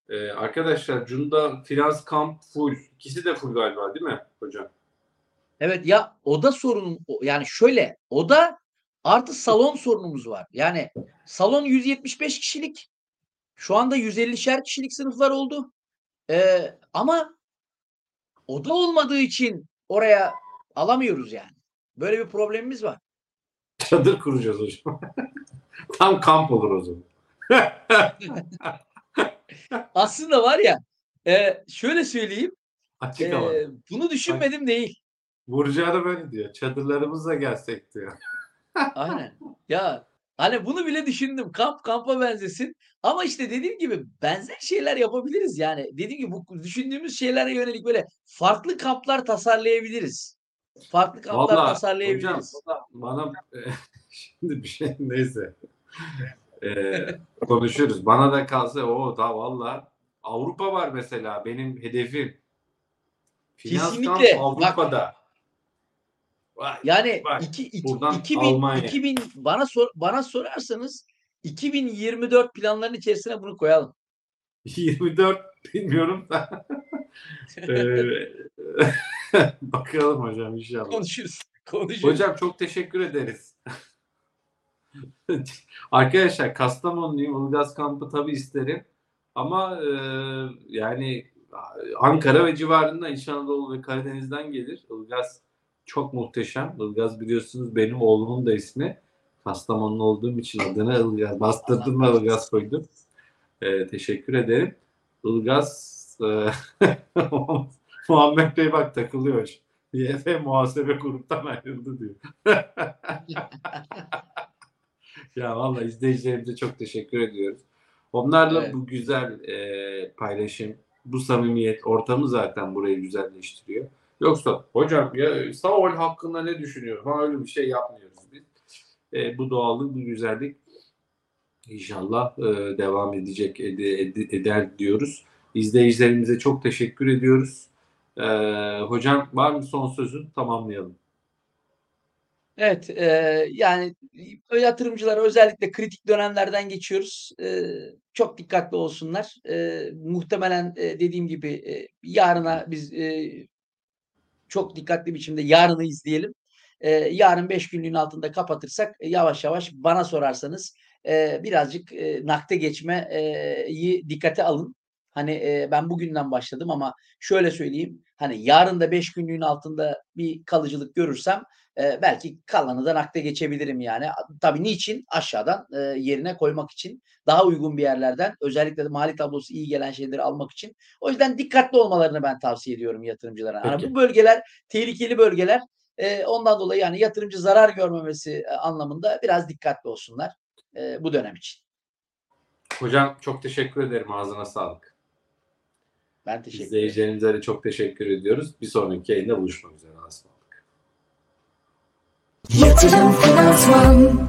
Ee, arkadaşlar Cunda Finans Kamp full. İkisi de full galiba değil mi hocam? Evet ya oda sorunum o- yani şöyle oda artı salon sorunumuz var. Yani salon 175 kişilik şu anda 150'şer kişilik sınıflar oldu. Ee, ama oda olmadığı için oraya alamıyoruz yani. Böyle bir problemimiz var. Çadır kuracağız hocam. Tam kamp olur o zaman. Aslında var ya e, şöyle söyleyeyim Açık e, bunu düşünmedim değil. Da böyle diyor. Çadırlarımızla gelsek diyor. Aynen. Ya hani bunu bile düşündüm. Kamp kampa benzesin. Ama işte dediğim gibi benzer şeyler yapabiliriz yani. Dediğim gibi bu düşündüğümüz şeylere yönelik böyle farklı kamplar tasarlayabiliriz. Farklı kamplar Vallahi tasarlayabiliriz. Bana şimdi bir şey neyse. Ee, konuşuruz. Bana da kalsa o da valla Avrupa var mesela benim hedefim. Finans Kesinlikle. Avrupa'da. Vay. Yani Bak, iki, iki, buradan 2000, Almanya. 2000 bana sor, bana sorarsanız 2024 planların içerisine bunu koyalım. 24 bilmiyorum da. Ee, bakalım hocam inşallah. Konuşuruz. Konuşuruz. Hocam çok teşekkür ederiz. Arkadaşlar Kastamonu'yu Ilgaz kampı tabii isterim. Ama e, yani Ankara ve civarında İç Anadolu ve Karadeniz'den gelir. Ilgaz çok muhteşem. Ilgaz biliyorsunuz benim oğlumun da ismi. Kastamonlu olduğum için adını Ilgaz. Bastırdım ve Ilgaz koydum. Ee, teşekkür ederim. Ilgaz e, Muhammed Bey bak takılıyor. YF muhasebe gruptan ayrıldı diyor. ya vallahi izleyicilerimize çok teşekkür ediyoruz. Onlarla Evet. bu güzel e, paylaşım, bu samimiyet ortamı zaten burayı güzelleştiriyor. Yoksa hocam ya Saul hakkında ne düşünüyor? Ha öyle bir şey yapmıyoruz biz. E, bu doğallık, bu güzellik inşallah e, devam edecek ede- ede- eder diyoruz. İzleyicilerimize çok teşekkür ediyoruz. E, hocam var mı son sözün? Tamamlayalım. Evet, eee, yani e, yatırımcılara özellikle kritik dönemlerden geçiyoruz. Eee, çok dikkatli olsunlar. Eee, muhtemelen eee, dediğim gibi eee, yarına biz eee, çok dikkatli biçimde yarını izleyelim. Eee, yarın 5 günlüğün altında kapatırsak e, yavaş yavaş bana sorarsanız eee, birazcık eee, nakde geçmeyi dikkate alın. Hani eee, ben bugünden başladım ama şöyle söyleyeyim. Hani yarın da 5 günlüğün altında bir kalıcılık görürsem eee, belki kalanı da nakde geçebilirim yani. Tabii niçin? Aşağıdan eee, yerine koymak için daha uygun bir yerlerden özellikle de mali tablosu iyi gelen şeyleri almak için. O yüzden dikkatli olmalarını ben tavsiye ediyorum yatırımcılara. Hani Peki. bu bölgeler tehlikeli bölgeler. Eee, ondan dolayı yani yatırımcı zarar görmemesi anlamında biraz dikkatli olsunlar eee, bu dönem için. Hocam çok teşekkür ederim. Ağzına sağlık. Ben teşekkür ederim. İzleyicilerimize de çok teşekkür ediyoruz. Bir sonraki yayında buluşmak üzere. Asma. Yatırım Finansman